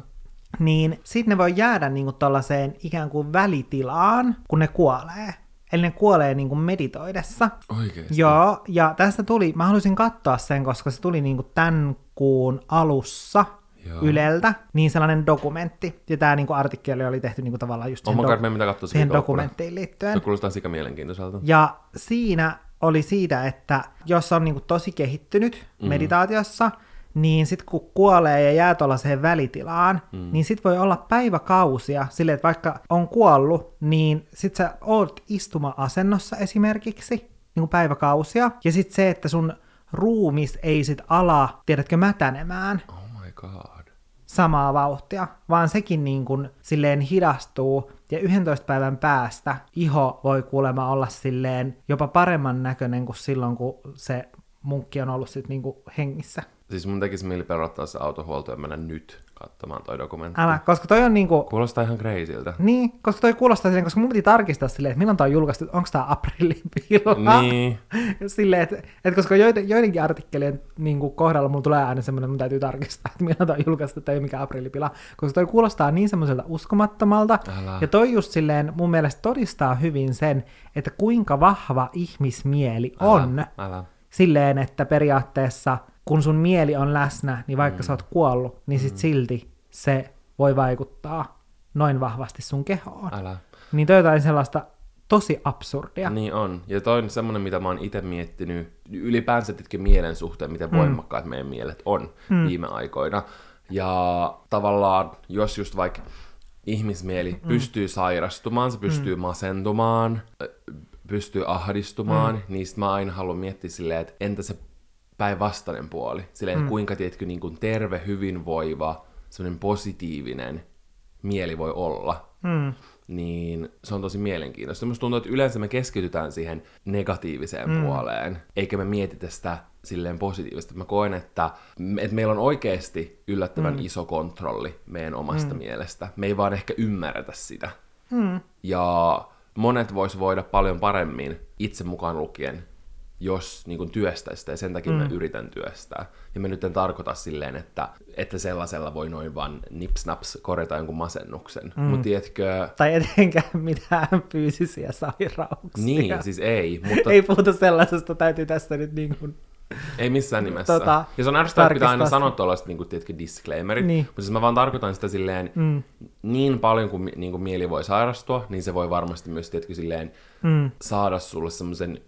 Speaker 2: niin sitten ne voi jäädä niinku tollaiseen ikään kuin välitilaan, kun ne kuolee. Eli ne kuolee niinku meditoidessa.
Speaker 1: Oikeesti?
Speaker 2: Joo, ja tästä tuli, mä haluaisin katsoa sen, koska se tuli niinku tämän kuun alussa
Speaker 1: Joo.
Speaker 2: Yleltä, niin sellainen dokumentti. Ja tämä niinku artikkeli oli tehty niinku tavallaan just siihen,
Speaker 1: pitää katsoa
Speaker 2: siihen dokumenttiin liittyen.
Speaker 1: Se kuulostaa sika mielenkiintoiselta.
Speaker 2: Ja siinä oli siitä, että jos on niinku tosi kehittynyt mm. meditaatiossa, niin sitten kun kuolee ja jää tuollaiseen välitilaan, mm. niin sit voi olla päiväkausia silleen, että vaikka on kuollut, niin sit sä oot istuma-asennossa esimerkiksi, niin kuin päiväkausia, ja sitten se, että sun ruumis ei sit ala, tiedätkö, mätänemään,
Speaker 1: Oh my god.
Speaker 2: samaa vauhtia, vaan sekin niin kuin silleen hidastuu, ja 11 päivän päästä iho voi kuulemma olla silleen jopa paremman näköinen kuin silloin, kun se munkki on ollut sitten niin kuin hengissä.
Speaker 1: Siis mun tekisi mieli perottaa se autohuolto ja mennä nyt katsomaan toi dokumentti.
Speaker 2: Älä, koska toi on niinku...
Speaker 1: Kuulostaa ihan crazyltä.
Speaker 2: Niin, koska toi kuulostaa silleen, koska mun piti tarkistaa silleen, että milloin tää on julkaistu, onko tää aprillipila.
Speaker 1: Niin. [laughs]
Speaker 2: silleen, että, että koska joiden, joidenkin artikkelien niin kuin kohdalla mulla tulee aina semmoinen, että mun täytyy tarkistaa, että milloin tää on julkaistu, että ei ole mikään aprillipila. Koska toi kuulostaa niin semmoiselta uskomattomalta.
Speaker 1: Älä.
Speaker 2: Ja toi just silleen mun mielestä todistaa hyvin sen, että kuinka vahva ihmismieli on.
Speaker 1: Älä, älä.
Speaker 2: Silleen, että periaatteessa kun sun mieli on läsnä, niin vaikka mm. sä oot kuollut, niin sit mm. silti se voi vaikuttaa noin vahvasti sun kehoon.
Speaker 1: Älä.
Speaker 2: Niin toi jotain sellaista tosi absurdia.
Speaker 1: Niin on. Ja toi on semmoinen, mitä mä oon itse miettinyt ylipäänsä mielen suhteen, miten voimakkaat meidän mielet on
Speaker 2: Mm.
Speaker 1: viime aikoina. Ja tavallaan, jos just vaikka ihmismieli
Speaker 2: Mm.
Speaker 1: pystyy sairastumaan, se pystyy masentumaan, ö, pystyy ahdistumaan,
Speaker 2: Mm.
Speaker 1: niin sit mä aina haluan miettiä silleen, että entä se päinvastainen puoli? Silleen,
Speaker 2: Mm.
Speaker 1: kuinka tiedätkö, niin kuin terve, hyvinvoiva, semmoinen positiivinen mieli voi olla
Speaker 2: Mm.
Speaker 1: niin se on tosi mielenkiintoista. Musta tuntuu, että yleensä me keskitytään siihen negatiiviseen mm. puoleen, eikä me mietitä sitä silleen positiivisesti. Mä koen, että, että meillä on oikeasti yllättävän mm. iso kontrolli meidän omasta mm. mielestä. Me ei vaan ehkä ymmärretä sitä.
Speaker 2: Mm.
Speaker 1: Ja monet vois voida paljon paremmin, itse mukaan lukien, jos niin työstäisi sitä, ja sen takia mm. mä yritän työstää. Ja mä nyt en tarkoita silleen, että, että sellaisella voi noin vaan nipsnaps korjata jonkun masennuksen. Mm. Mutta tiedätkö,
Speaker 2: Tai etenkään [laughs] mitään fyysisiä sairauksia.
Speaker 1: niin, siis ei, mutta
Speaker 2: Ei puhuta sellaisesta, täytyy tässä nyt niin kuin...
Speaker 1: ei missään nimessä.
Speaker 2: Tota,
Speaker 1: ja se on ärsyttävää, että pitää aina sanoa tuollaiset niin tiedätkö, disclaimerit,
Speaker 2: Niin.
Speaker 1: mutta siis mä vaan tarkoitan sitä silleen,
Speaker 2: Mm.
Speaker 1: niin paljon kuin, niin kuin mieli voi sairastua, niin se voi varmasti myös, tiedätkö, silleen,
Speaker 2: Mm.
Speaker 1: saada sulle semmoisen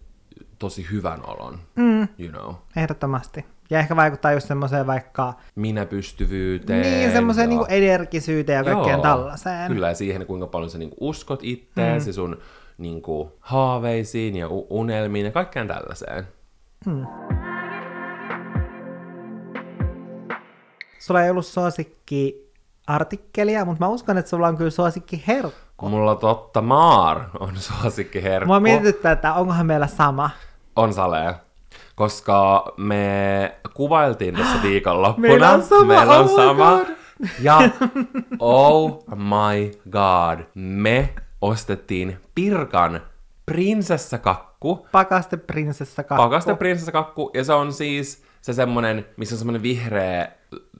Speaker 1: tosi hyvän olon,
Speaker 2: Mm.
Speaker 1: you know.
Speaker 2: Ehdottomasti. Ja ehkä vaikuttaa just semmoiseen vaikka...
Speaker 1: Minäpystyvyyteen.
Speaker 2: Niin, semmoiseen
Speaker 1: ja-
Speaker 2: niin energisyyteen ja kaikkeen
Speaker 1: Joo,
Speaker 2: tällaiseen.
Speaker 1: Kyllä, ja siihen, kuinka paljon sä niinku uskot itteesi, mm. sun niinku, haaveisiin ja unelmiin ja kaikkeen tällaiseen.
Speaker 2: Mm. Sulla ei ollut suosikki artikkelia, mutta mä uskon, että sulla on kyllä suosikki herkku.
Speaker 1: Mulla totta maar on suosikki herkku.
Speaker 2: Mua mietityttää, että onkohan meillä sama.
Speaker 1: On salee. Koska me kuvailtiin tässä [gasps] viikonloppuna.
Speaker 2: Meillä on sama,
Speaker 1: Meillä on
Speaker 2: oh
Speaker 1: sama. Ja [laughs] oh my god, me ostettiin Pirkan prinsessakakku.
Speaker 2: Pakaste prinsessa kakku.
Speaker 1: Pakaste prinsessakakku. Ja se on siis se semmonen, missä on semmonen vihreä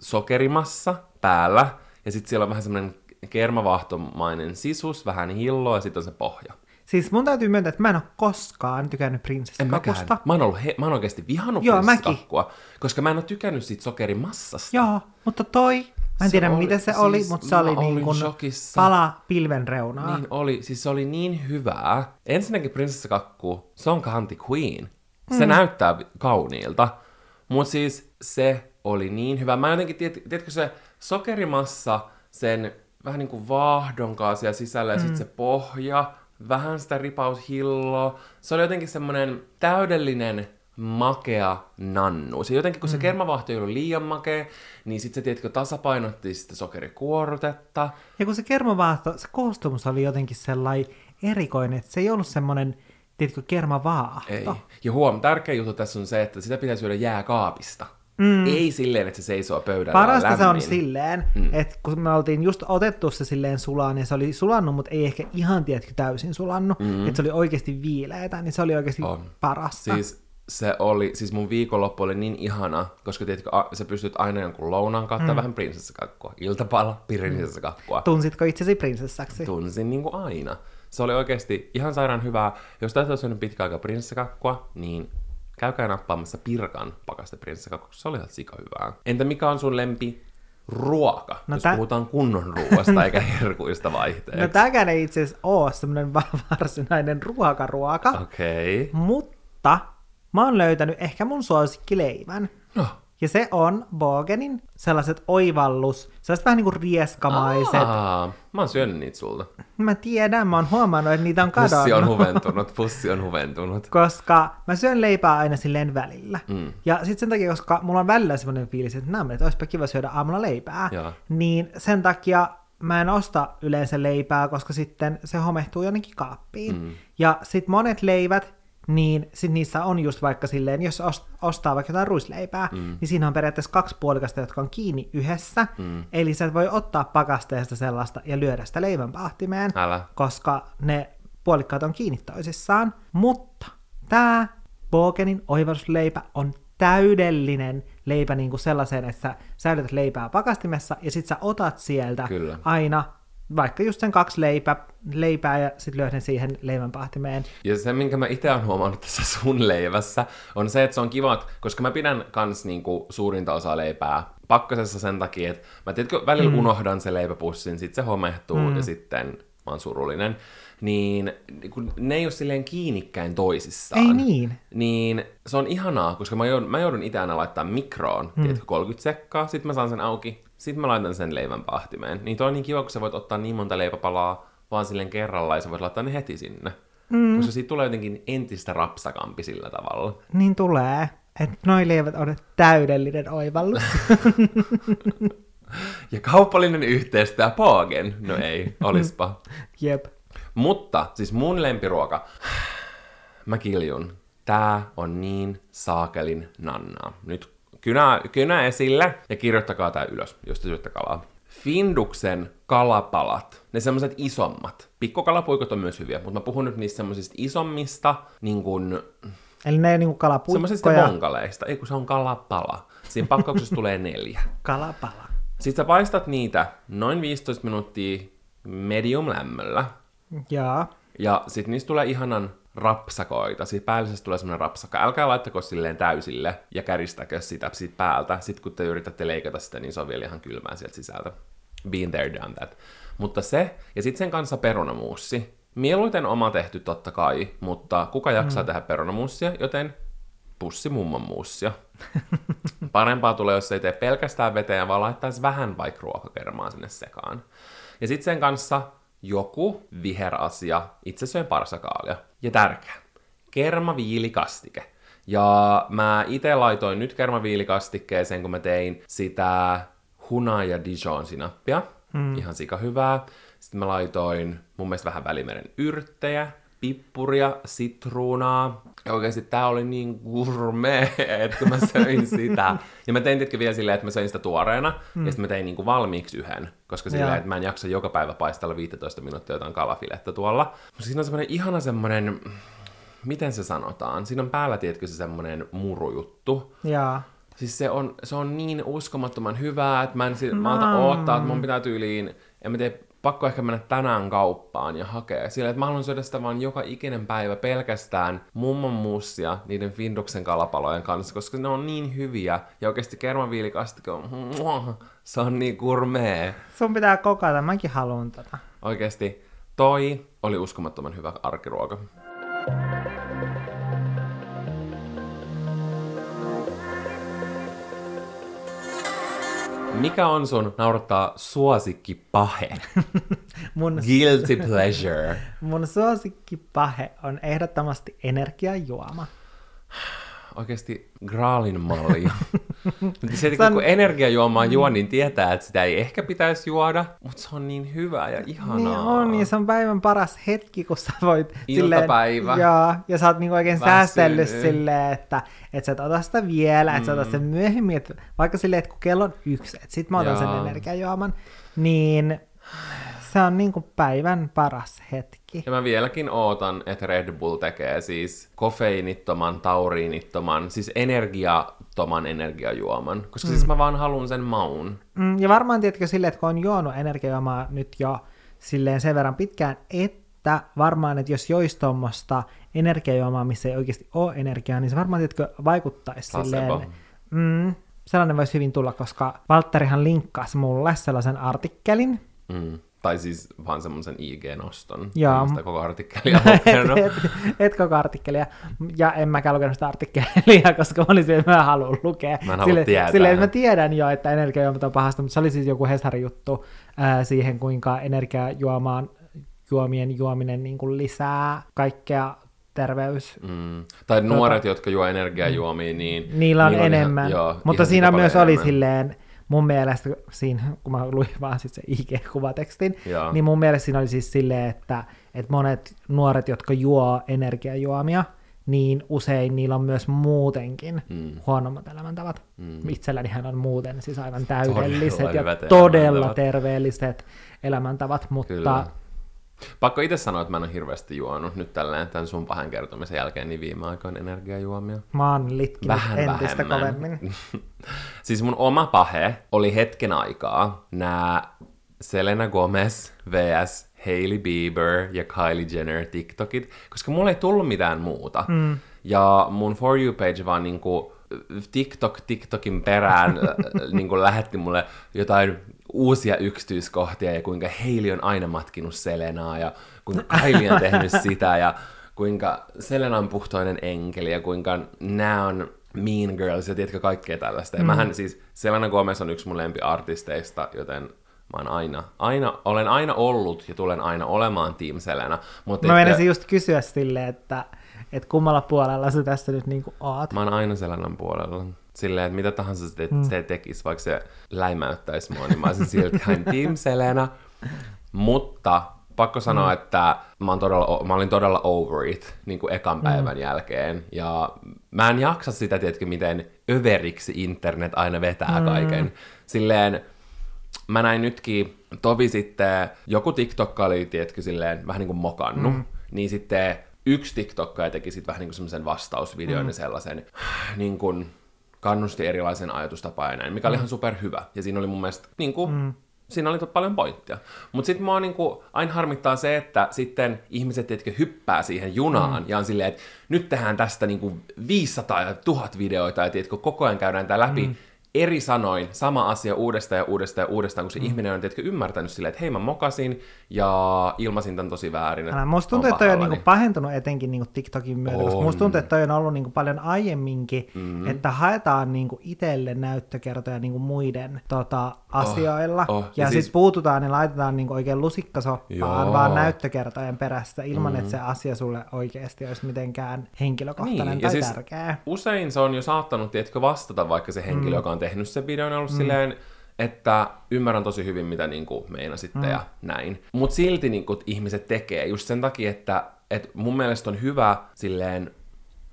Speaker 1: sokerimassa päällä. Ja sitten siellä on vähän semmonen kermavahtomainen sisus, vähän hilloa ja sitten on se pohja.
Speaker 2: Siis mun täytyy myöntää, että mä en ole koskaan tykännyt prinsessakakusta.
Speaker 1: mäkään. Mä oon, ollut he, mä oon oikeasti vihannut
Speaker 2: Joo,
Speaker 1: prinsessakakkua, koska mä en ole tykännyt siitä sokerimassasta.
Speaker 2: Joo, mutta toi, mä en
Speaker 1: Se
Speaker 2: tiedä
Speaker 1: oli-
Speaker 2: miten se
Speaker 1: siis
Speaker 2: oli, mutta se
Speaker 1: mä
Speaker 2: oli niin kuin
Speaker 1: shokissa.
Speaker 2: pala pilven reunaa.
Speaker 1: Niin oli, siis se oli niin hyvää. Ensinnäkin prinsessakakku, se on kanti queen. Se mm. näyttää kauniilta, mutta siis se oli niin hyvä. Mä jotenkin, tiedät, tiedätkö se sokerimassa, sen vähän niin kuin vaahdon kanssa siellä sisällä ja mm. sitten se pohja, vähän sitä ripaushilloa. Se oli jotenkin semmoinen täydellinen makea nannu. Se jotenkin, kun se kermavahto ei ollut liian makea, niin sitten se, tiedätkö, tasapainotti sitä sokerikuorutetta.
Speaker 2: Ja kun se kermavaahto, se koostumus oli jotenkin sellainen erikoinen, että se ei ollut semmoinen, tiedätkö, kermavaahto.
Speaker 1: Ei. Ja huom, tärkeä juttu tässä on se, että sitä pitää syödä jääkaapista. Mm. Ei silleen, että se seisoo pöydällä
Speaker 2: Parasta
Speaker 1: ja
Speaker 2: se on
Speaker 1: lämmin.
Speaker 2: silleen, mm. että kun me oltiin just otettu se silleen sulaan, ja se oli sulannut, mutta ei ehkä ihan, tiedätkö, täysin sulannut, mm. että se oli oikeasti viileätä, niin se oli oikeasti
Speaker 1: On.
Speaker 2: parasta.
Speaker 1: Siis se oli, siis mun viikonloppu oli niin ihana, koska tiedätkö, a- sä pystyt aina jonkun lounaan katsoa mm. vähän prinsessakakkua. Iltapala, prinsessakakkua.
Speaker 2: Tunsitko itsesi prinsessaksi?
Speaker 1: Tunsin niin kuin aina. Se oli oikeasti ihan sairaan hyvää. Jos tästä on syönyt pitkä aika prinsessakakkua, niin käykää nappaamassa Pirkan pakaste prinsessakakkua, koska se oli ihan sika hyvää. Entä mikä on sun lempi ruoka,
Speaker 2: No
Speaker 1: jos
Speaker 2: tä-
Speaker 1: puhutaan kunnon ruoasta eikä [laughs] herkuista vaihteeksi?
Speaker 2: No tääkään ei itse asiassa ole semmoinen va- [laughs] varsinainen ruokaruoka,
Speaker 1: Okei. Okay.
Speaker 2: mutta mä oon löytänyt ehkä mun suosikkileivän.
Speaker 1: No,
Speaker 2: Ja se on Bogenin sellaiset oivallus, sellaiset vähän niin kuin rieskamaiset.
Speaker 1: Aa, mä oon syönyt niitä sulta.
Speaker 2: Mä tiedän, mä oon huomannut, että niitä on kadonnut.
Speaker 1: Pussi on [laughs] huventunut, pussi on huventunut.
Speaker 2: koska mä syön leipää aina silleen välillä. Mm. Ja sitten sen takia, koska mulla on välillä semmoinen fiilis, että nämä että olisipa kiva syödä aamulla leipää,
Speaker 1: Joo.
Speaker 2: niin sen takia mä en osta yleensä leipää, koska sitten se homehtuu jonnekin kaappiin. Mm. Ja sitten monet leivät, niin sit niissä on just vaikka silleen, jos ost- ostaa vaikka jotain ruisleipää, mm. niin siinä on periaatteessa kaksi puolikasta, jotka on kiinni yhdessä. Mm. Eli sä voi ottaa pakasteesta sellaista ja lyödä sitä leivänpahtimeen,
Speaker 1: Älä.
Speaker 2: koska ne puolikkaat on kiinni toisissaan. Mutta tämä Bogenin oivallusleipä on täydellinen leipä niin kuin sellaiseen, että sä säilytät leipää pakastimessa ja sit sä otat sieltä
Speaker 1: Kyllä.
Speaker 2: aina vaikka just sen kaksi leipä, leipää ja sitten lyöt ne siihen leivänpahtimeen.
Speaker 1: Ja se, minkä mä itse olen huomannut tässä [laughs] sun leivässä, on se, että se on kiva, koska mä pidän kans niinku suurinta osaa leipää pakkasessa sen takia, että mä tiedätkö, välillä mm. unohdan se leipäpussin, sit se homehtuu mm. ja sitten mä oon surullinen. Niin kun ne ei ole silleen kiinnikkäin toisissaan.
Speaker 2: Ei niin.
Speaker 1: Niin se on ihanaa, koska mä joudun, mä joudun itse aina laittaa mikroon, mm. tiedätkö, 30 sekkaa, sit mä saan sen auki, sit mä laitan sen leivän pahtimeen. Niin toi on niin kiva, kun sä voit ottaa niin monta leipäpalaa vaan silleen kerralla ja sä voit laittaa ne heti sinne. Mm. Koska siitä tulee jotenkin entistä rapsakampi sillä tavalla.
Speaker 2: Niin tulee, että noi leivät on täydellinen oivallus. [laughs]
Speaker 1: Ja kaupallinen yhteistyö Paagen. No ei, olispa. [laughs]
Speaker 2: Jep.
Speaker 1: Mutta siis mun lempiruoka, mä kiljun. Tää on niin saakelin nannaa. Nyt kynä, kynä esille ja kirjoittakaa tää ylös, jos te syötte kalaa. Finduksen kalapalat, ne semmoset isommat. Pikkukalapuikot on myös hyviä, mutta mä puhun nyt niistä semmosista isommista, niin kuin,
Speaker 2: Eli ne niinku
Speaker 1: semmoisista
Speaker 2: kalapuikkoja,
Speaker 1: vonkaleista. Ei kun se on kalapala. Siinä pakkauksessa tulee neljä. [laughs]
Speaker 2: kalapala.
Speaker 1: Sitten sä paistat niitä noin 15 minuuttia medium lämmöllä.
Speaker 2: Jaa.
Speaker 1: Ja sitten niistä tulee ihanan rapsakoita. Siitä päällisestä tulee semmoinen rapsakka. Älkää laittako silleen täysille ja käristäkö sitä siitä päältä. Sitten kun te yritätte leikata sitä, niin se on vielä ihan kylmää sieltä sisältä. Been there, done that. Mutta se, ja sitten sen kanssa perunamuussi. Mieluiten oma tehty totta kai, mutta kuka jaksaa mm. tehdä perunamuussia, joten pussi mummon muussia. [laughs] Parempaa tulee, jos ei tee pelkästään veteen, vaan laittaisi vähän vaikka ruokakermaa sinne sekaan. Ja sitten sen kanssa joku viherasia, itse söin parsakaalia. Ja tärkeä, kermaviilikastike. Ja mä itse laitoin nyt kermaviilikastikkeeseen, kun mä tein sitä huna ja Dijon sinappia. Mm. Ihan sika hyvää. Sitten mä laitoin mun mielestä vähän välimeren yrttejä, pippuria, sitruunaa. Ja oikeasti tää oli niin gourmet, että mä söin sitä. Ja mä tein tietenkin vielä silleen, että mä söin sitä tuoreena, mm. ja sitten mä tein niin kuin valmiiksi yhden, koska silleen, että mä en jaksa joka päivä paistella 15 minuuttia jotain kalafilettä tuolla. Mutta siinä on semmoinen ihana semmoinen, miten se sanotaan? Siinä on päällä, tiedätkö, se semmoinen murujuttu.
Speaker 2: Jaa.
Speaker 1: Siis se on, se on niin uskomattoman hyvää, että mä en sit, malta odottaa, että mun pitää tyyliin, en mä tiedä, pakko ehkä mennä tänään kauppaan ja hakea. Sillä, että mä haluan syödä sitä vaan joka ikinen päivä pelkästään mummon muussia niiden Finduksen kalapalojen kanssa, koska ne on niin hyviä. Ja oikeasti kermaviilikastike on, se on niin gourmet.
Speaker 2: Sun pitää kokata, mäkin haluan tota.
Speaker 1: Oikeasti toi oli uskomattoman hyvä arkiruoka. Mikä on sun naurattaa suosikki pahe? [laughs]
Speaker 2: Mun,
Speaker 1: Guilty pleasure. [laughs]
Speaker 2: mun suosikkipahe on ehdottomasti energiajuoma.
Speaker 1: Oikeasti graalin malli. Mutta [laughs] se, että
Speaker 2: on-
Speaker 1: kun energiajuomaa juo, niin tietää, että sitä ei ehkä pitäisi juoda, mutta se on niin hyvää ja ihanaa.
Speaker 2: Niin on, ja se on päivän paras hetki, kun sä voit
Speaker 1: Iltapäivä.
Speaker 2: Silleen, joo, ja sä oot niinku oikein
Speaker 1: Väsynyt.
Speaker 2: säästellyt silleen, että et sä et ota sitä vielä, mm. että sä otat sen myöhemmin, että vaikka silleen, että kun kello on yksi, että sit mä otan sen
Speaker 1: Joo.
Speaker 2: energiajuoman, niin se on niinku päivän paras hetki.
Speaker 1: Ja mä vieläkin ootan, että Red Bull tekee siis kofeiinittoman, tauriinittoman, siis energiattoman energiajuoman. Koska mm. siis mä vaan haluan sen maun.
Speaker 2: Mm, ja varmaan tiedätkö silleen, että kun on juonut energiajuomaa nyt jo silleen sen verran pitkään, että varmaan, että jos joisi tuommoista energiajuomaa, missä ei oikeasti ole energiaa, niin se varmaan, tiedätkö, vaikuttaisi
Speaker 1: Placebo.
Speaker 2: silleen. Mm, sellainen voisi hyvin tulla, koska Valtterihan linkkasi mulle sellaisen artikkelin,
Speaker 1: Mm. Tai siis vaan semmoisen IG-noston.
Speaker 2: Joo.
Speaker 1: Sitä koko artikkelia [laughs] lukenut.
Speaker 2: et, et, et koko artikkelia. Ja en mäkään lukenut sitä artikkelia, [laughs] koska mä olin että mä en halua lukea.
Speaker 1: Mä en halua tietää.
Speaker 2: Silleen, että mä tiedän jo, että energiajuomat on pahasta, mutta se oli siis joku Hesarin juttu ää, siihen, kuinka energiajuomaan juomien juominen niin kuin lisää kaikkea terveys.
Speaker 1: Mm. Tai nuoret, jotka juo energiajuomia, niin...
Speaker 2: Niillä on
Speaker 1: niillä
Speaker 2: enemmän.
Speaker 1: Ihan, joo,
Speaker 2: mutta siinä myös
Speaker 1: paljon
Speaker 2: oli
Speaker 1: enemmän.
Speaker 2: silleen, mun mielestä siinä, kun mä luin vaan sit se IG-kuvatekstin,
Speaker 1: Joo.
Speaker 2: niin mun mielestä siinä oli siis silleen, että, että monet nuoret, jotka juo energiajuomia, niin usein niillä on myös muutenkin mm. huonommat elämäntavat. Mm. Itsellänihän on muuten siis aivan täydelliset
Speaker 1: Todella
Speaker 2: ja todella terveelliset elämäntavat, mutta
Speaker 1: Kyllä. Pakko itse sanoa, että mä en ole hirveästi juonut nyt tälleen tämän sun pahan kertomisen jälkeen niin viime aikoina energiajuomia.
Speaker 2: mä oon litkinyt
Speaker 1: Vähän
Speaker 2: entistä
Speaker 1: vähemmän.
Speaker 2: kovemmin. [laughs]
Speaker 1: siis mun oma pahe oli hetken aikaa nämä Selena Gomez vs. Hailey Bieber ja Kylie Jenner TikTokit, koska mulla ei tullut mitään muuta. Mm. Ja mun For You page vaan niinku TikTok TikTokin perään [laughs] äh, niinku lähetti mulle jotain uusia yksityiskohtia ja kuinka Hailey on aina matkinut Selenaa ja kuinka Kylie on tehnyt sitä ja kuinka Selena on puhtoinen enkeli ja kuinka nämä on Mean Girls ja tiedätkö kaikkea tällaista. Ja
Speaker 2: Mm.
Speaker 1: mähän siis, Selena Gomez on yksi mun lempiartisteista, joten mä oon aina, aina, olen aina ollut ja tulen aina olemaan Team Selena. Mutta
Speaker 2: Mä menisin just kysyä silleen, että, että kummalla puolella sä tässä nyt niinku oot.
Speaker 1: Mä oon aina Selenan puolella. Silleen, että mitä tahansa se, te- se tekisi, vaikka se läimäyttäisi mua, niin mä olisin silti hän Team Selena. Mutta pakko sanoa, että mä, oon todella, mä olin todella over it niin kuin ekan päivän jälkeen. Ja mä en jaksa sitä, tiedätkö, miten överiksi internet aina vetää kaiken. Silleen, mä näin nytkin tovi sitten, joku TikTokka oli, tiedätkö, silleen vähän niin kuin mokannut, mm. niin sitten yksi TikTokka teki sitten vähän niin kuin semmoisen vastausvideon mm. ja sellaisen, [sighs] niin kuin kannusti erilaisen ajatustapaan ja näin, mikä oli ihan superhyvä. Ja siinä oli mun mielestä, niin kuin, mm. siinä oli paljon pointtia. Mutta sitten mua niin kuin, aina harmittaa se, että sitten ihmiset, jotka hyppää siihen junaan mm. ja on silleen, että nyt tehdään tästä niin kuin 500 ja 1000 videoita ja tiedätkö, koko ajan käydään tämä läpi, mm eri sanoin sama asia uudestaan ja uudestaan ja uudestaan, kun se mm. ihminen on tietenkin ymmärtänyt silleen, että hei mä mokasin ja ilmasin tämän tosi väärin.
Speaker 2: Älä, musta tuntuu, että toi on niinku pahentunut etenkin niinku TikTokin myötä, koska musta tuntuu, että toi on ollut niinku paljon aiemminkin, mm. että haetaan niinku itselle näyttökertoja niinku muiden tota, asioilla,
Speaker 1: oh.
Speaker 2: ja,
Speaker 1: Ja
Speaker 2: ja
Speaker 1: siis-
Speaker 2: siis... puututaan ja laitetaan niinku oikein lusikkasoppaan
Speaker 1: Joo.
Speaker 2: vaan näyttökertojen perässä, ilman mm. että se asia sulle oikeasti olisi mitenkään henkilökohtainen niin, tai
Speaker 1: siis
Speaker 2: tärkeä.
Speaker 1: Usein se on jo saattanut, tiedätkö, vastata vaikka se henkilö, mm. joka on tehnyt sen videon, on ollut mm. silleen, että ymmärrän tosi hyvin, mitä niin kuin, meinasitte mm. ja näin. Mutta silti niin kuin, ihmiset tekee just sen takia, että, että mun mielestä on hyvä silleen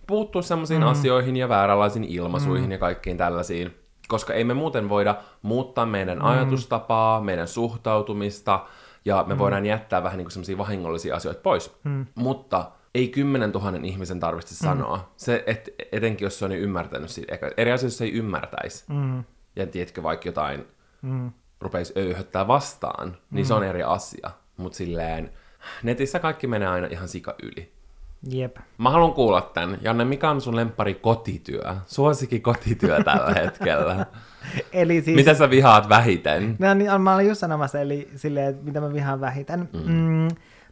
Speaker 1: puuttua semmoisiin mm. asioihin ja vääränlaisiin ilmaisuihin mm. ja kaikkiin tällaisiin, koska ei me muuten voida muuttaa meidän mm. ajatustapaa, meidän suhtautumista, ja me mm. voidaan jättää vähän niin kuin semmoisia vahingollisia asioita pois. Mm. Mutta ei kymmenen tuhannen ihmisen tarvitse mm. sanoa. Se, et, etenkin jos se on jo ymmärtänyt siitä. Eri asioissa se ei ymmärtäisi.
Speaker 2: Mm.
Speaker 1: Ja tiedätkö, vaikka jotain mm. rupeisi öyhöttää vastaan, niin mm. se on eri asia. Mutta silleen, netissä kaikki menee aina ihan sika yli.
Speaker 2: Jep.
Speaker 1: Mä haluan kuulla tän. Janne, mikä on sun lempari kotityö? Suosikki kotityö tällä [laughs] hetkellä.
Speaker 2: Eli siis...
Speaker 1: Mitä sä vihaat vähiten?
Speaker 2: No niin, mä olin just sanomassa, eli silleen, että mitä mä vihaan vähiten. Mm. Mm,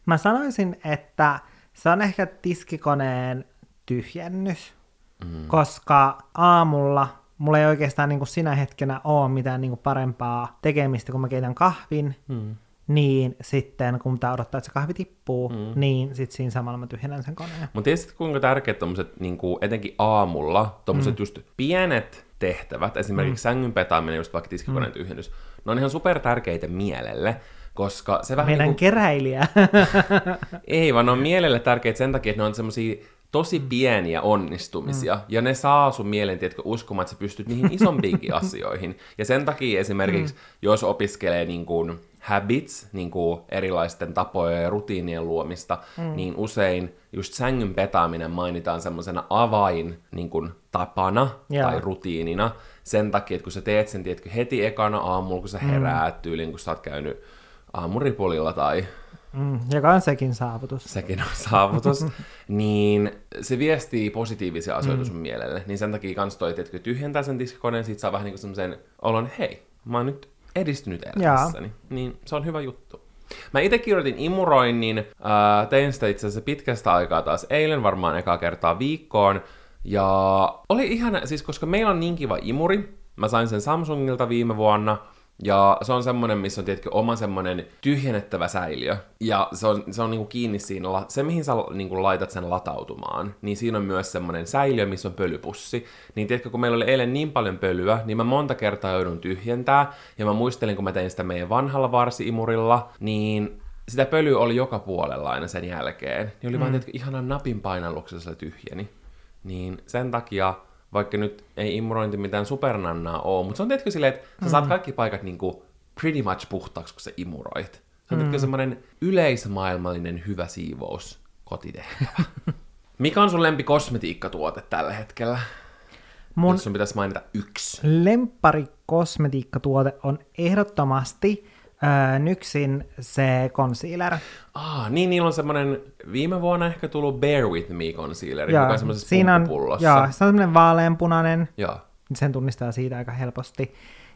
Speaker 2: mä sanoisin, että se on ehkä tiskikoneen tyhjennys, mm. koska aamulla mulla ei oikeastaan niin kuin sinä hetkenä ole mitään niin kuin parempaa tekemistä, kun mä keitän kahvin, mm. niin sitten kun pitää odottaa, että se kahvi tippuu, mm. niin sitten siinä samalla mä tyhjennän sen koneen.
Speaker 1: Mutta tiedätkö, kuinka tärkeät tommoset, niinku, etenkin aamulla, tommoset mm. just pienet tehtävät, esimerkiksi mm. sängyn petaaminen, just vaikka tiskikoneen mm. tyhjennys, ne on ihan super tärkeitä mielelle, koska se vähän
Speaker 2: Meidän
Speaker 1: niinku,
Speaker 2: keräilijä. [laughs]
Speaker 1: ei, vaan ne on mielelle tärkeitä sen takia, että ne on semmosia tosi pieniä onnistumisia, mm. ja ne saa sun mielen, tiedätkö, uskomaan, että sä pystyt niihin [laughs] isompiinkin asioihin. Ja sen takia esimerkiksi, mm. jos opiskelee niin kuin habits, niin kuin erilaisten tapojen ja rutiinien luomista, mm. niin usein just sängyn petaaminen mainitaan semmoisena avain niin kuin tapana
Speaker 2: Joo.
Speaker 1: tai rutiinina. Sen takia, että kun sä teet sen, tiedätkö, heti ekana aamulla, kun sä heräät mm. tyyliin, kun sä oot käynyt aamuripulilla tai
Speaker 2: Mm, joka on sekin saavutus.
Speaker 1: sekin on saavutus, [laughs] niin se viestii positiivisia asioita mm. sun mielelle. Niin sen takia kans toi, että tyhjentää sen tiskikoneen, sit saa vähän niinku semmoisen olon, hei, mä oon nyt edistynyt elämässäni. Niin se on hyvä juttu. Mä itse kirjoitin imuroinnin, ää, tein sitä itse asiassa pitkästä aikaa taas eilen, varmaan ekaa kertaa viikkoon, ja oli ihan, siis koska meillä on niin kiva imuri, mä sain sen Samsungilta viime vuonna, ja se on semmonen, missä on tietenkin oma semmonen tyhjennettävä säiliö. Ja se on, se on niinku kiinni siinä, se mihin sä niinku laitat sen latautumaan, niin siinä on myös semmonen säiliö, missä on pölypussi. Niin tiedätkö, kun meillä oli eilen niin paljon pölyä, niin mä monta kertaa joudun tyhjentää. Ja mä muistelin, kun mä tein sitä meidän vanhalla varsiimurilla, niin sitä pölyä oli joka puolella aina sen jälkeen. Niin oli mm. vaan tiedätkö, ihanan napin painalluksessa tyhjeni. Niin sen takia vaikka nyt ei imurointi mitään supernannaa ole, mutta se on tietenkin silleen, että sä saat kaikki paikat niinku pretty much puhtaaksi, kun sä imuroit. Se on mm. semmoinen yleismaailmallinen hyvä siivous kotitehtävä. [laughs] Mikä on sun lempi kosmetiikkatuote tällä hetkellä?
Speaker 2: Mun
Speaker 1: sun pitäisi mainita yksi.
Speaker 2: lemppari kosmetiikkatuote on ehdottomasti äh, Nyksin se concealer.
Speaker 1: Ah, niin, niillä on semmoinen viime vuonna ehkä tullut Bear With Me concealer, joka on semmoisessa
Speaker 2: siinä on,
Speaker 1: pumppupullossa.
Speaker 2: joo, se on semmoinen vaaleanpunainen,
Speaker 1: Joo.
Speaker 2: sen tunnistaa siitä aika helposti.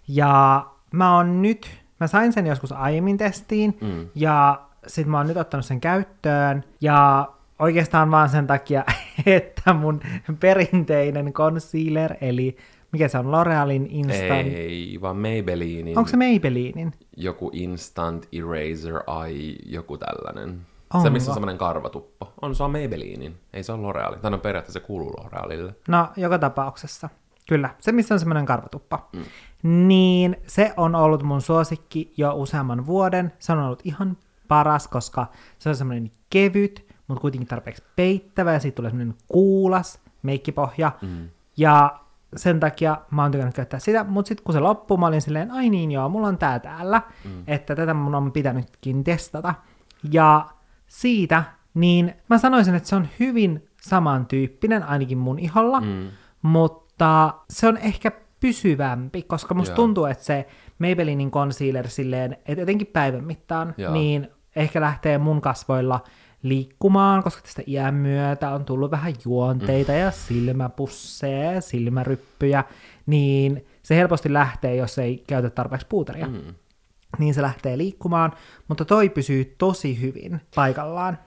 Speaker 2: Ja mä oon nyt, mä sain sen joskus aiemmin testiin, mm. ja sit mä oon nyt ottanut sen käyttöön, ja oikeastaan vaan sen takia, [laughs] että mun perinteinen concealer, eli mikä se on, L'Orealin Instant,
Speaker 1: Ei, vaan Maybellinin
Speaker 2: onko se Maybellinin?
Speaker 1: joku Instant Eraser Eye, joku tällainen.
Speaker 2: Onko?
Speaker 1: Se, missä on semmoinen karvatuppo. On, se on Maybellinin. Ei se ole L'Oreali. Tai no periaatteessa se kuuluu L'Orealille.
Speaker 2: No, joka tapauksessa. Kyllä, se missä on semmoinen karvatuppa. Mm. Niin se on ollut mun suosikki jo useamman vuoden. Se on ollut ihan paras, koska se on semmoinen kevyt, mutta kuitenkin tarpeeksi peittävä ja siitä tulee semmoinen kuulas meikkipohja. Mm. Ja sen takia mä oon tykännyt käyttää sitä, mutta sitten kun se loppui, mä olin silleen, ai niin joo, mulla on tää täällä, mm. että tätä mun on pitänytkin testata. Ja siitä, niin mä sanoisin, että se on hyvin samantyyppinen, ainakin mun iholla, mm. mutta se on ehkä pysyvämpi, koska musta
Speaker 1: Joo.
Speaker 2: tuntuu, että se Maybellinin concealer silleen, että etenkin päivän mittaan,
Speaker 1: Joo.
Speaker 2: niin ehkä lähtee mun kasvoilla liikkumaan, koska tästä iän myötä on tullut vähän juonteita ja silmäpusseja ja silmäryppyjä, niin se helposti lähtee, jos ei käytä tarpeeksi puuteria. Mm. Niin se lähtee liikkumaan, mutta toi pysyy tosi hyvin paikallaan.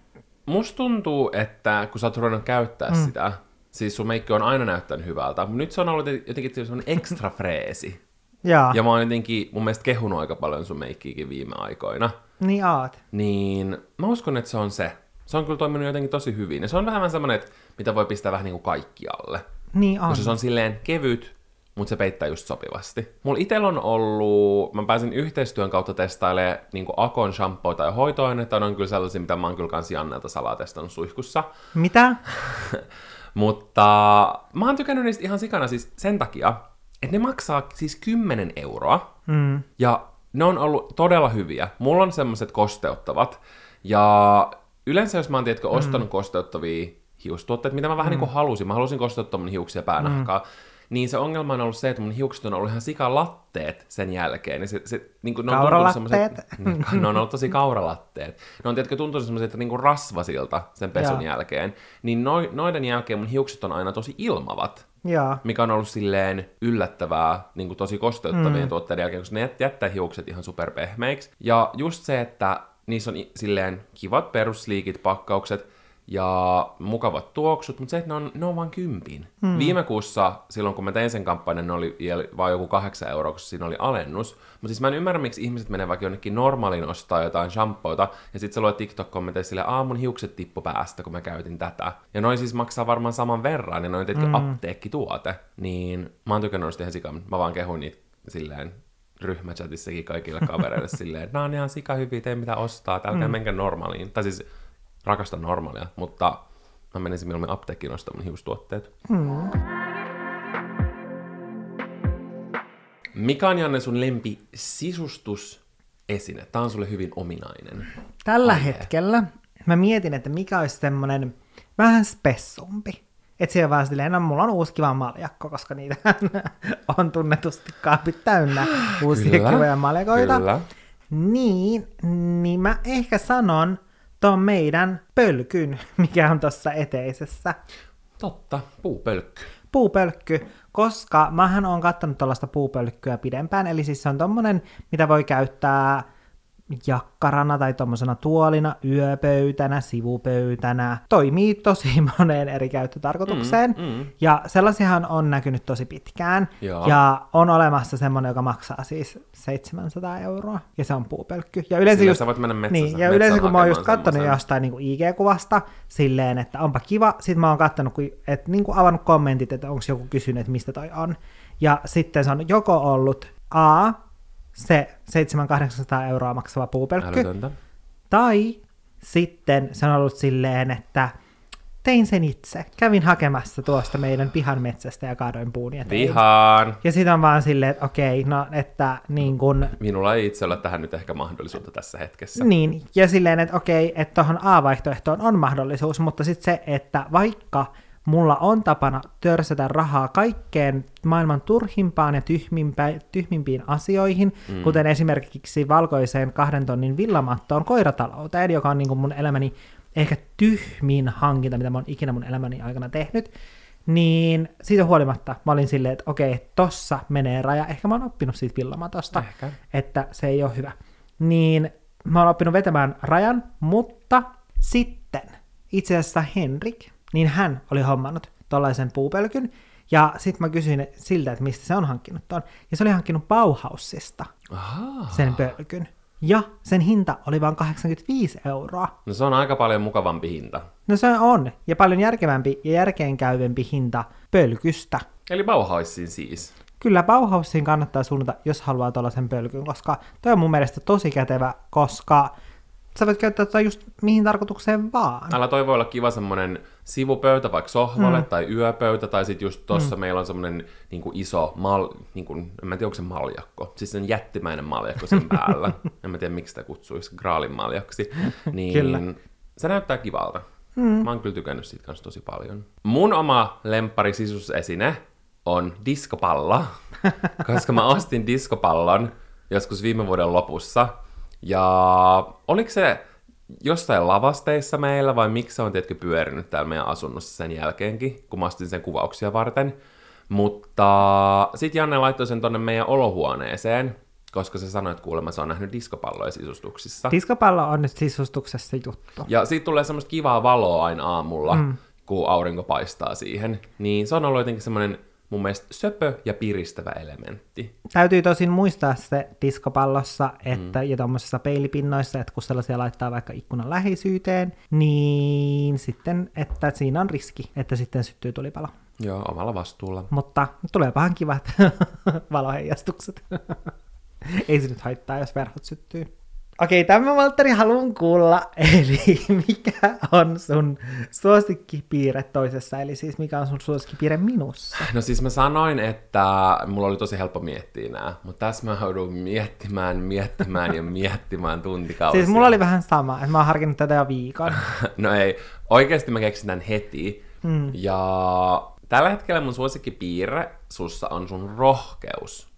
Speaker 1: Musta tuntuu, että kun sä oot ruvennut käyttää mm. sitä, siis sun meikki on aina näyttänyt hyvältä, mutta nyt se on ollut jotenkin semmoinen ekstra freesi.
Speaker 2: Jaa,
Speaker 1: Ja mä oon jotenkin mun mielestä kehunut aika paljon sun meikkiäkin viime aikoina.
Speaker 2: niin aat.
Speaker 1: Niin mä uskon, että se on se. Se on kyllä toiminut jotenkin tosi hyvin. Ja se on vähän semmoinen, että mitä voi pistää vähän niin kuin kaikkialle.
Speaker 2: Niin on.
Speaker 1: Koska se on silleen kevyt, mutta se peittää just sopivasti. Mulla itellä on ollut, mä pääsin yhteistyön kautta testailemaan niin Akon shampoita ja hoitoaineita, ne on kyllä sellaisia, mitä mä oon kyllä kans Jannelta salaa testannut suihkussa.
Speaker 2: Mitä? [laughs]
Speaker 1: Mutta mä oon tykännyt niistä ihan sikana siis sen takia, että ne maksaa siis 10 euroa.
Speaker 2: Mm.
Speaker 1: Ja ne on ollut todella hyviä. Mulla on semmoiset kosteuttavat. Ja yleensä jos mä oon tiedätkö, ostanut mm. kosteuttavia hiustuotteita, mitä mä vähän mm. niin kuin halusin, mä halusin kosteuttaa mun hiuksia päänahkaa, mm. niin se ongelma on ollut se, että mun hiukset on ollut ihan sikalatteet sen jälkeen. Ja se, se, niin kuin, ne on
Speaker 2: Kauralatteet?
Speaker 1: semmoiset- [laughs] Niin, ne on ollut tosi kauralatteet. Ne on tiedätkö, tuntunut semmoiset niin kuin rasvasilta sen pesun
Speaker 2: Joo.
Speaker 1: jälkeen. Niin no, noiden jälkeen mun hiukset on aina tosi ilmavat
Speaker 2: Joo.
Speaker 1: mikä on ollut silleen yllättävää niin kuin tosi kosteuttavien mm. tuotteiden jälkeen, koska ne jät- jättää hiukset ihan superpehmeiksi. Ja just se, että niissä on silleen kivat perusliikit, pakkaukset ja mukavat tuoksut, mutta se, että ne on, ne on vain kympin. Mm. Viime kuussa, silloin kun mä tein sen kampanjan, ne oli vain joku kahdeksan euroa, koska siinä oli alennus. Mutta siis mä en ymmärrä, miksi ihmiset menee vaikka jonnekin normaaliin ostaa jotain shampoota, ja sitten se luet TikTok-kommenteissa silleen, aa mun hiukset tippu päästä, kun mä käytin tätä. Ja noin siis maksaa varmaan saman verran, ja noin tietenkin mm. apteekkituote. Niin mä oon tykännyt noista ihan sikan. Mä vaan kehuin niitä silleen ryhmächatissakin kaikille kavereille [laughs] silleen, että nää on ihan sika hyviä, tee mitä ostaa, älkää mm. menkää normaaliin. Tai siis rakastan normaalia, mutta mä menisin mieluummin apteekkiin ostamaan hiustuotteet.
Speaker 2: Mm.
Speaker 1: Mikä on Janne sun lempi sisustusesine? Tää on sulle hyvin ominainen.
Speaker 2: Tällä
Speaker 1: Aihe.
Speaker 2: hetkellä mä mietin, että mikä olisi semmonen vähän spessumpi. Et siellä vaan silleen, no mulla on uusi kiva maljakko, koska niitä [laughs] on tunnetusti kaapit täynnä uusia
Speaker 1: Kyllä,
Speaker 2: kivoja maljakoita.
Speaker 1: Kyllä.
Speaker 2: Niin, niin mä ehkä sanon ton meidän pölkyn, [laughs] mikä on tuossa eteisessä.
Speaker 1: Totta, puupölkky.
Speaker 2: Puupölkky, koska mähän on kattanut tuollaista puupölkkyä pidempään, eli siis se on tommonen, mitä voi käyttää jakkarana tai tuommoisena tuolina, yöpöytänä, sivupöytänä. Toimii tosi [laughs] moneen eri käyttötarkoitukseen.
Speaker 1: Mm, mm.
Speaker 2: Ja sellaisiahan on näkynyt tosi pitkään.
Speaker 1: Joo.
Speaker 2: Ja on olemassa semmoinen, joka maksaa siis 700 euroa. Ja se on puupölkky. Ja yleensä just,
Speaker 1: sä voit mennä metsässä-
Speaker 2: niin, ja yleensä kun mä oon just katsonut jostain niin IG-kuvasta silleen, että onpa kiva. Sitten mä oon katsonut, että niin kuin avannut kommentit, että onko joku kysynyt, että mistä toi on. Ja sitten se on joko ollut A, se 700-800 euroa maksava puupölkky,
Speaker 1: Älytöntä.
Speaker 2: tai sitten se on ollut silleen, että tein sen itse. Kävin hakemassa tuosta meidän pihan metsästä ja kaadoin puun ja tein.
Speaker 1: Vihaan.
Speaker 2: Ja sitten on vaan silleen, että okei, no että niin kun,
Speaker 1: Minulla ei itse ole tähän nyt ehkä mahdollisuutta tässä hetkessä.
Speaker 2: niin, ja silleen, että okei, että tuohon A-vaihtoehtoon on mahdollisuus, mutta sitten se, että vaikka mulla on tapana törsätä rahaa kaikkeen maailman turhimpaan ja tyhmimpiin asioihin, mm. kuten esimerkiksi valkoiseen kahden tonnin villamattoon koiratalouteen, joka on niin kuin mun elämäni ehkä tyhmin hankinta, mitä mä oon ikinä mun elämäni aikana tehnyt, niin siitä huolimatta mä olin silleen, että okei, tossa menee raja. Ehkä mä oon oppinut siitä villamatosta,
Speaker 1: Ehkä.
Speaker 2: että se ei ole hyvä. Niin mä oon oppinut vetämään rajan, mutta sitten itse asiassa Henrik, niin hän oli hommannut tollaisen puupölkyn, ja sitten mä kysyin siltä, että mistä se on hankkinut ton. Ja se oli hankkinut Bauhausista sen pölkyn. Ja sen hinta oli vain 85 euroa.
Speaker 1: No se on aika paljon mukavampi hinta.
Speaker 2: No se on, ja paljon järkevämpi ja järkeenkäyvempi hinta pölkystä.
Speaker 1: Eli Bauhausin siis.
Speaker 2: Kyllä Bauhausiin kannattaa suunnata, jos haluaa tuollaisen pölkyn, koska toi on mun mielestä tosi kätevä, koska sä voit käyttää tota just mihin tarkoitukseen vaan.
Speaker 1: Täällä toi voi olla kiva semmonen sivupöytä vaikka sohvalle mm. tai yöpöytä, tai sitten just tossa mm. meillä on semmonen niinku iso mal, niinku, en mä tiedä onko se maljakko, siis se on jättimäinen maljakko sen [laughs] päällä. en mä tiedä miksi sitä kutsuisi graalin maljaksi. Niin
Speaker 2: Kyllä.
Speaker 1: se näyttää kivalta. Mm. Mä oon kyllä tykännyt siitä kanssa tosi paljon. Mun oma lemppari sisusesine on diskopallo, [laughs] koska mä ostin diskopallon joskus viime vuoden lopussa. Ja oliko se jossain lavasteissa meillä vai miksi se on tietkö pyörinyt täällä meidän asunnossa sen jälkeenkin, kun mä sen kuvauksia varten. Mutta sitten Janne laittoi sen tonne meidän olohuoneeseen, koska se sanoi, että kuulemma se on nähnyt diskopalloja sisustuksissa.
Speaker 2: Diskopallo on nyt sisustuksessa juttu.
Speaker 1: Ja siitä tulee semmoista kivaa valoa aina aamulla, mm. kun aurinko paistaa siihen. Niin se on ollut jotenkin semmoinen mun mielestä söpö ja piristävä elementti.
Speaker 2: Täytyy tosin muistaa se diskopallossa että, mm. ja tuommoisissa peilipinnoissa, että kun sellaisia laittaa vaikka ikkunan läheisyyteen, niin sitten, että siinä on riski, että sitten syttyy tulipalo.
Speaker 1: Joo, omalla vastuulla.
Speaker 2: Mutta tuleepahan kivat [laughs] valoheijastukset. [laughs] Ei se nyt haittaa, jos verhot syttyy. Okei, tämä Valtteri haluan kuulla, [laughs] eli mikä on sun suosikkipiirre toisessa, eli siis mikä on sun suosikkipiirre minussa?
Speaker 1: No siis mä sanoin, että mulla oli tosi helppo miettiä nämä, mutta tässä mä joudun miettimään, miettimään ja miettimään tuntikausia.
Speaker 2: Siis mulla oli vähän sama, että mä oon harkinnut tätä jo viikon. [laughs]
Speaker 1: No ei, oikeasti mä keksin tämän heti. Mm. Ja tällä hetkellä mun suosikkipiirre sussa on sun rohkeus.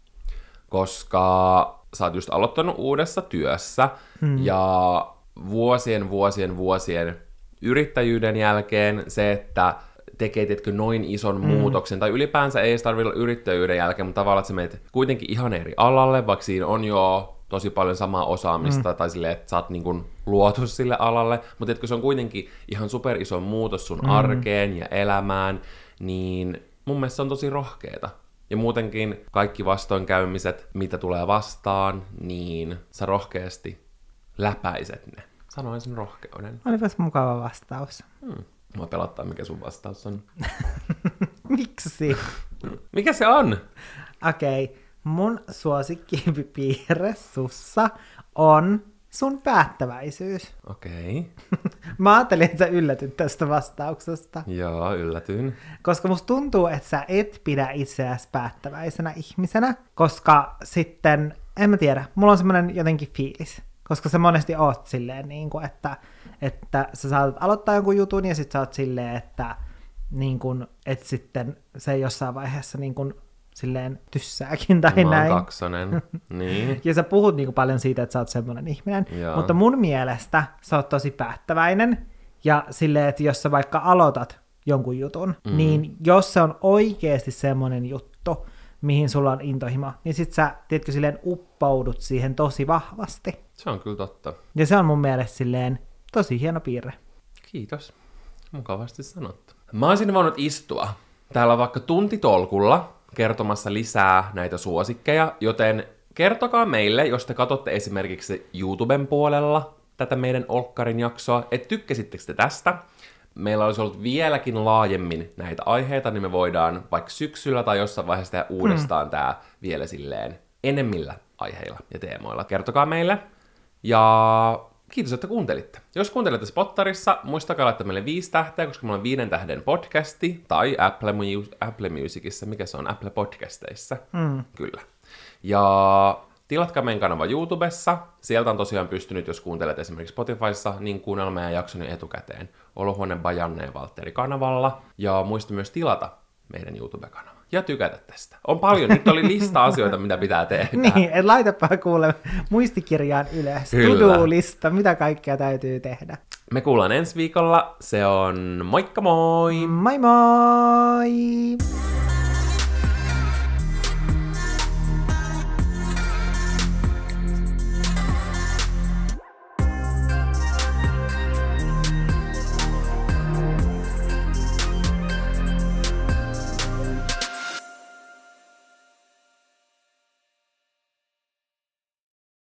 Speaker 1: Koska sä oot just aloittanut uudessa työssä mm. ja vuosien, vuosien, vuosien yrittäjyyden jälkeen se, että tekee tietkö noin ison mm. muutoksen, tai ylipäänsä ei tarvitse olla yrittäjyyden jälkeen, mutta tavallaan, että sä menet kuitenkin ihan eri alalle, vaikka siinä on jo tosi paljon samaa osaamista, mm. tai silleen, että sä oot niin kuin luotu sille alalle, mutta etkö se on kuitenkin ihan super iso muutos sun mm. arkeen ja elämään, niin mun mielestä se on tosi rohkeeta. Ja muutenkin kaikki vastoinkäymiset, mitä tulee vastaan, niin sä rohkeasti läpäiset ne. Sanoisin rohkeuden.
Speaker 2: Olipas mukava vastaus.
Speaker 1: Hmm. Mua pelottaa, mikä sun vastaus on. [laughs]
Speaker 2: Miksi?
Speaker 1: Mikä se on?
Speaker 2: Okei, okay. mun suosikkipiirre sussa on sun päättäväisyys.
Speaker 1: Okei. Okay. [laughs]
Speaker 2: Mä ajattelin, että sä yllätyt tästä vastauksesta.
Speaker 1: Joo, yllätyin.
Speaker 2: Koska musta tuntuu, että sä et pidä itseäsi päättäväisenä ihmisenä, koska sitten, en mä tiedä, mulla on semmoinen jotenkin fiilis. Koska sä monesti oot silleen, niin kuin, että, että sä saatat aloittaa jonkun jutun ja sit sä oot silleen, että, niin kuin, että sitten se jossain vaiheessa niin kuin, silleen tyssääkin tai
Speaker 1: Mä
Speaker 2: näin.
Speaker 1: kaksonen. [laughs] niin.
Speaker 2: Ja sä puhut niinku paljon siitä, että sä oot semmoinen ihminen.
Speaker 1: Joo.
Speaker 2: Mutta mun mielestä sä oot tosi päättäväinen. Ja silleen, että jos sä vaikka aloitat jonkun jutun, mm. niin jos se on oikeasti semmoinen juttu, mihin sulla on intohimo, niin sit sä, tiedätkö, silleen uppoudut siihen tosi vahvasti.
Speaker 1: Se on kyllä totta.
Speaker 2: Ja se on mun mielestä silleen tosi hieno piirre.
Speaker 1: Kiitos. Mukavasti sanottu. Mä olisin voinut istua täällä vaikka tuntitolkulla kertomassa lisää näitä suosikkeja, joten kertokaa meille, jos te katsotte esimerkiksi YouTuben puolella tätä meidän Olkkarin jaksoa, että tykkäsittekö te tästä? Meillä olisi ollut vieläkin laajemmin näitä aiheita, niin me voidaan vaikka syksyllä tai jossain vaiheessa tehdä uudestaan mm. tämä vielä silleen enemmillä aiheilla ja teemoilla. Kertokaa meille. Ja kiitos, että kuuntelitte. Jos kuuntelette Spottarissa, muistakaa laittaa meille viisi tähteä, koska meillä on viiden tähden podcasti, tai Apple, Mu- Apple Musicissa, mikä se on, Apple Podcasteissa.
Speaker 2: Mm.
Speaker 1: Kyllä. Ja tilatkaa meidän kanava YouTubessa. Sieltä on tosiaan pystynyt, jos kuuntelet esimerkiksi Spotifyssa, niin kuunnella meidän jaksoni etukäteen. Olohuone Bajanne ja Valtteri kanavalla. Ja muista myös tilata meidän YouTube-kanava. Ja tykätä tästä. On paljon. Nyt oli lista [laughs] asioita, mitä pitää tehdä.
Speaker 2: Niin, et laitapa kuule muistikirjaan ylös. To-do-lista, mitä kaikkea täytyy tehdä.
Speaker 1: Me kuullaan ensi viikolla. Se on moikka moi!
Speaker 2: Moi moi!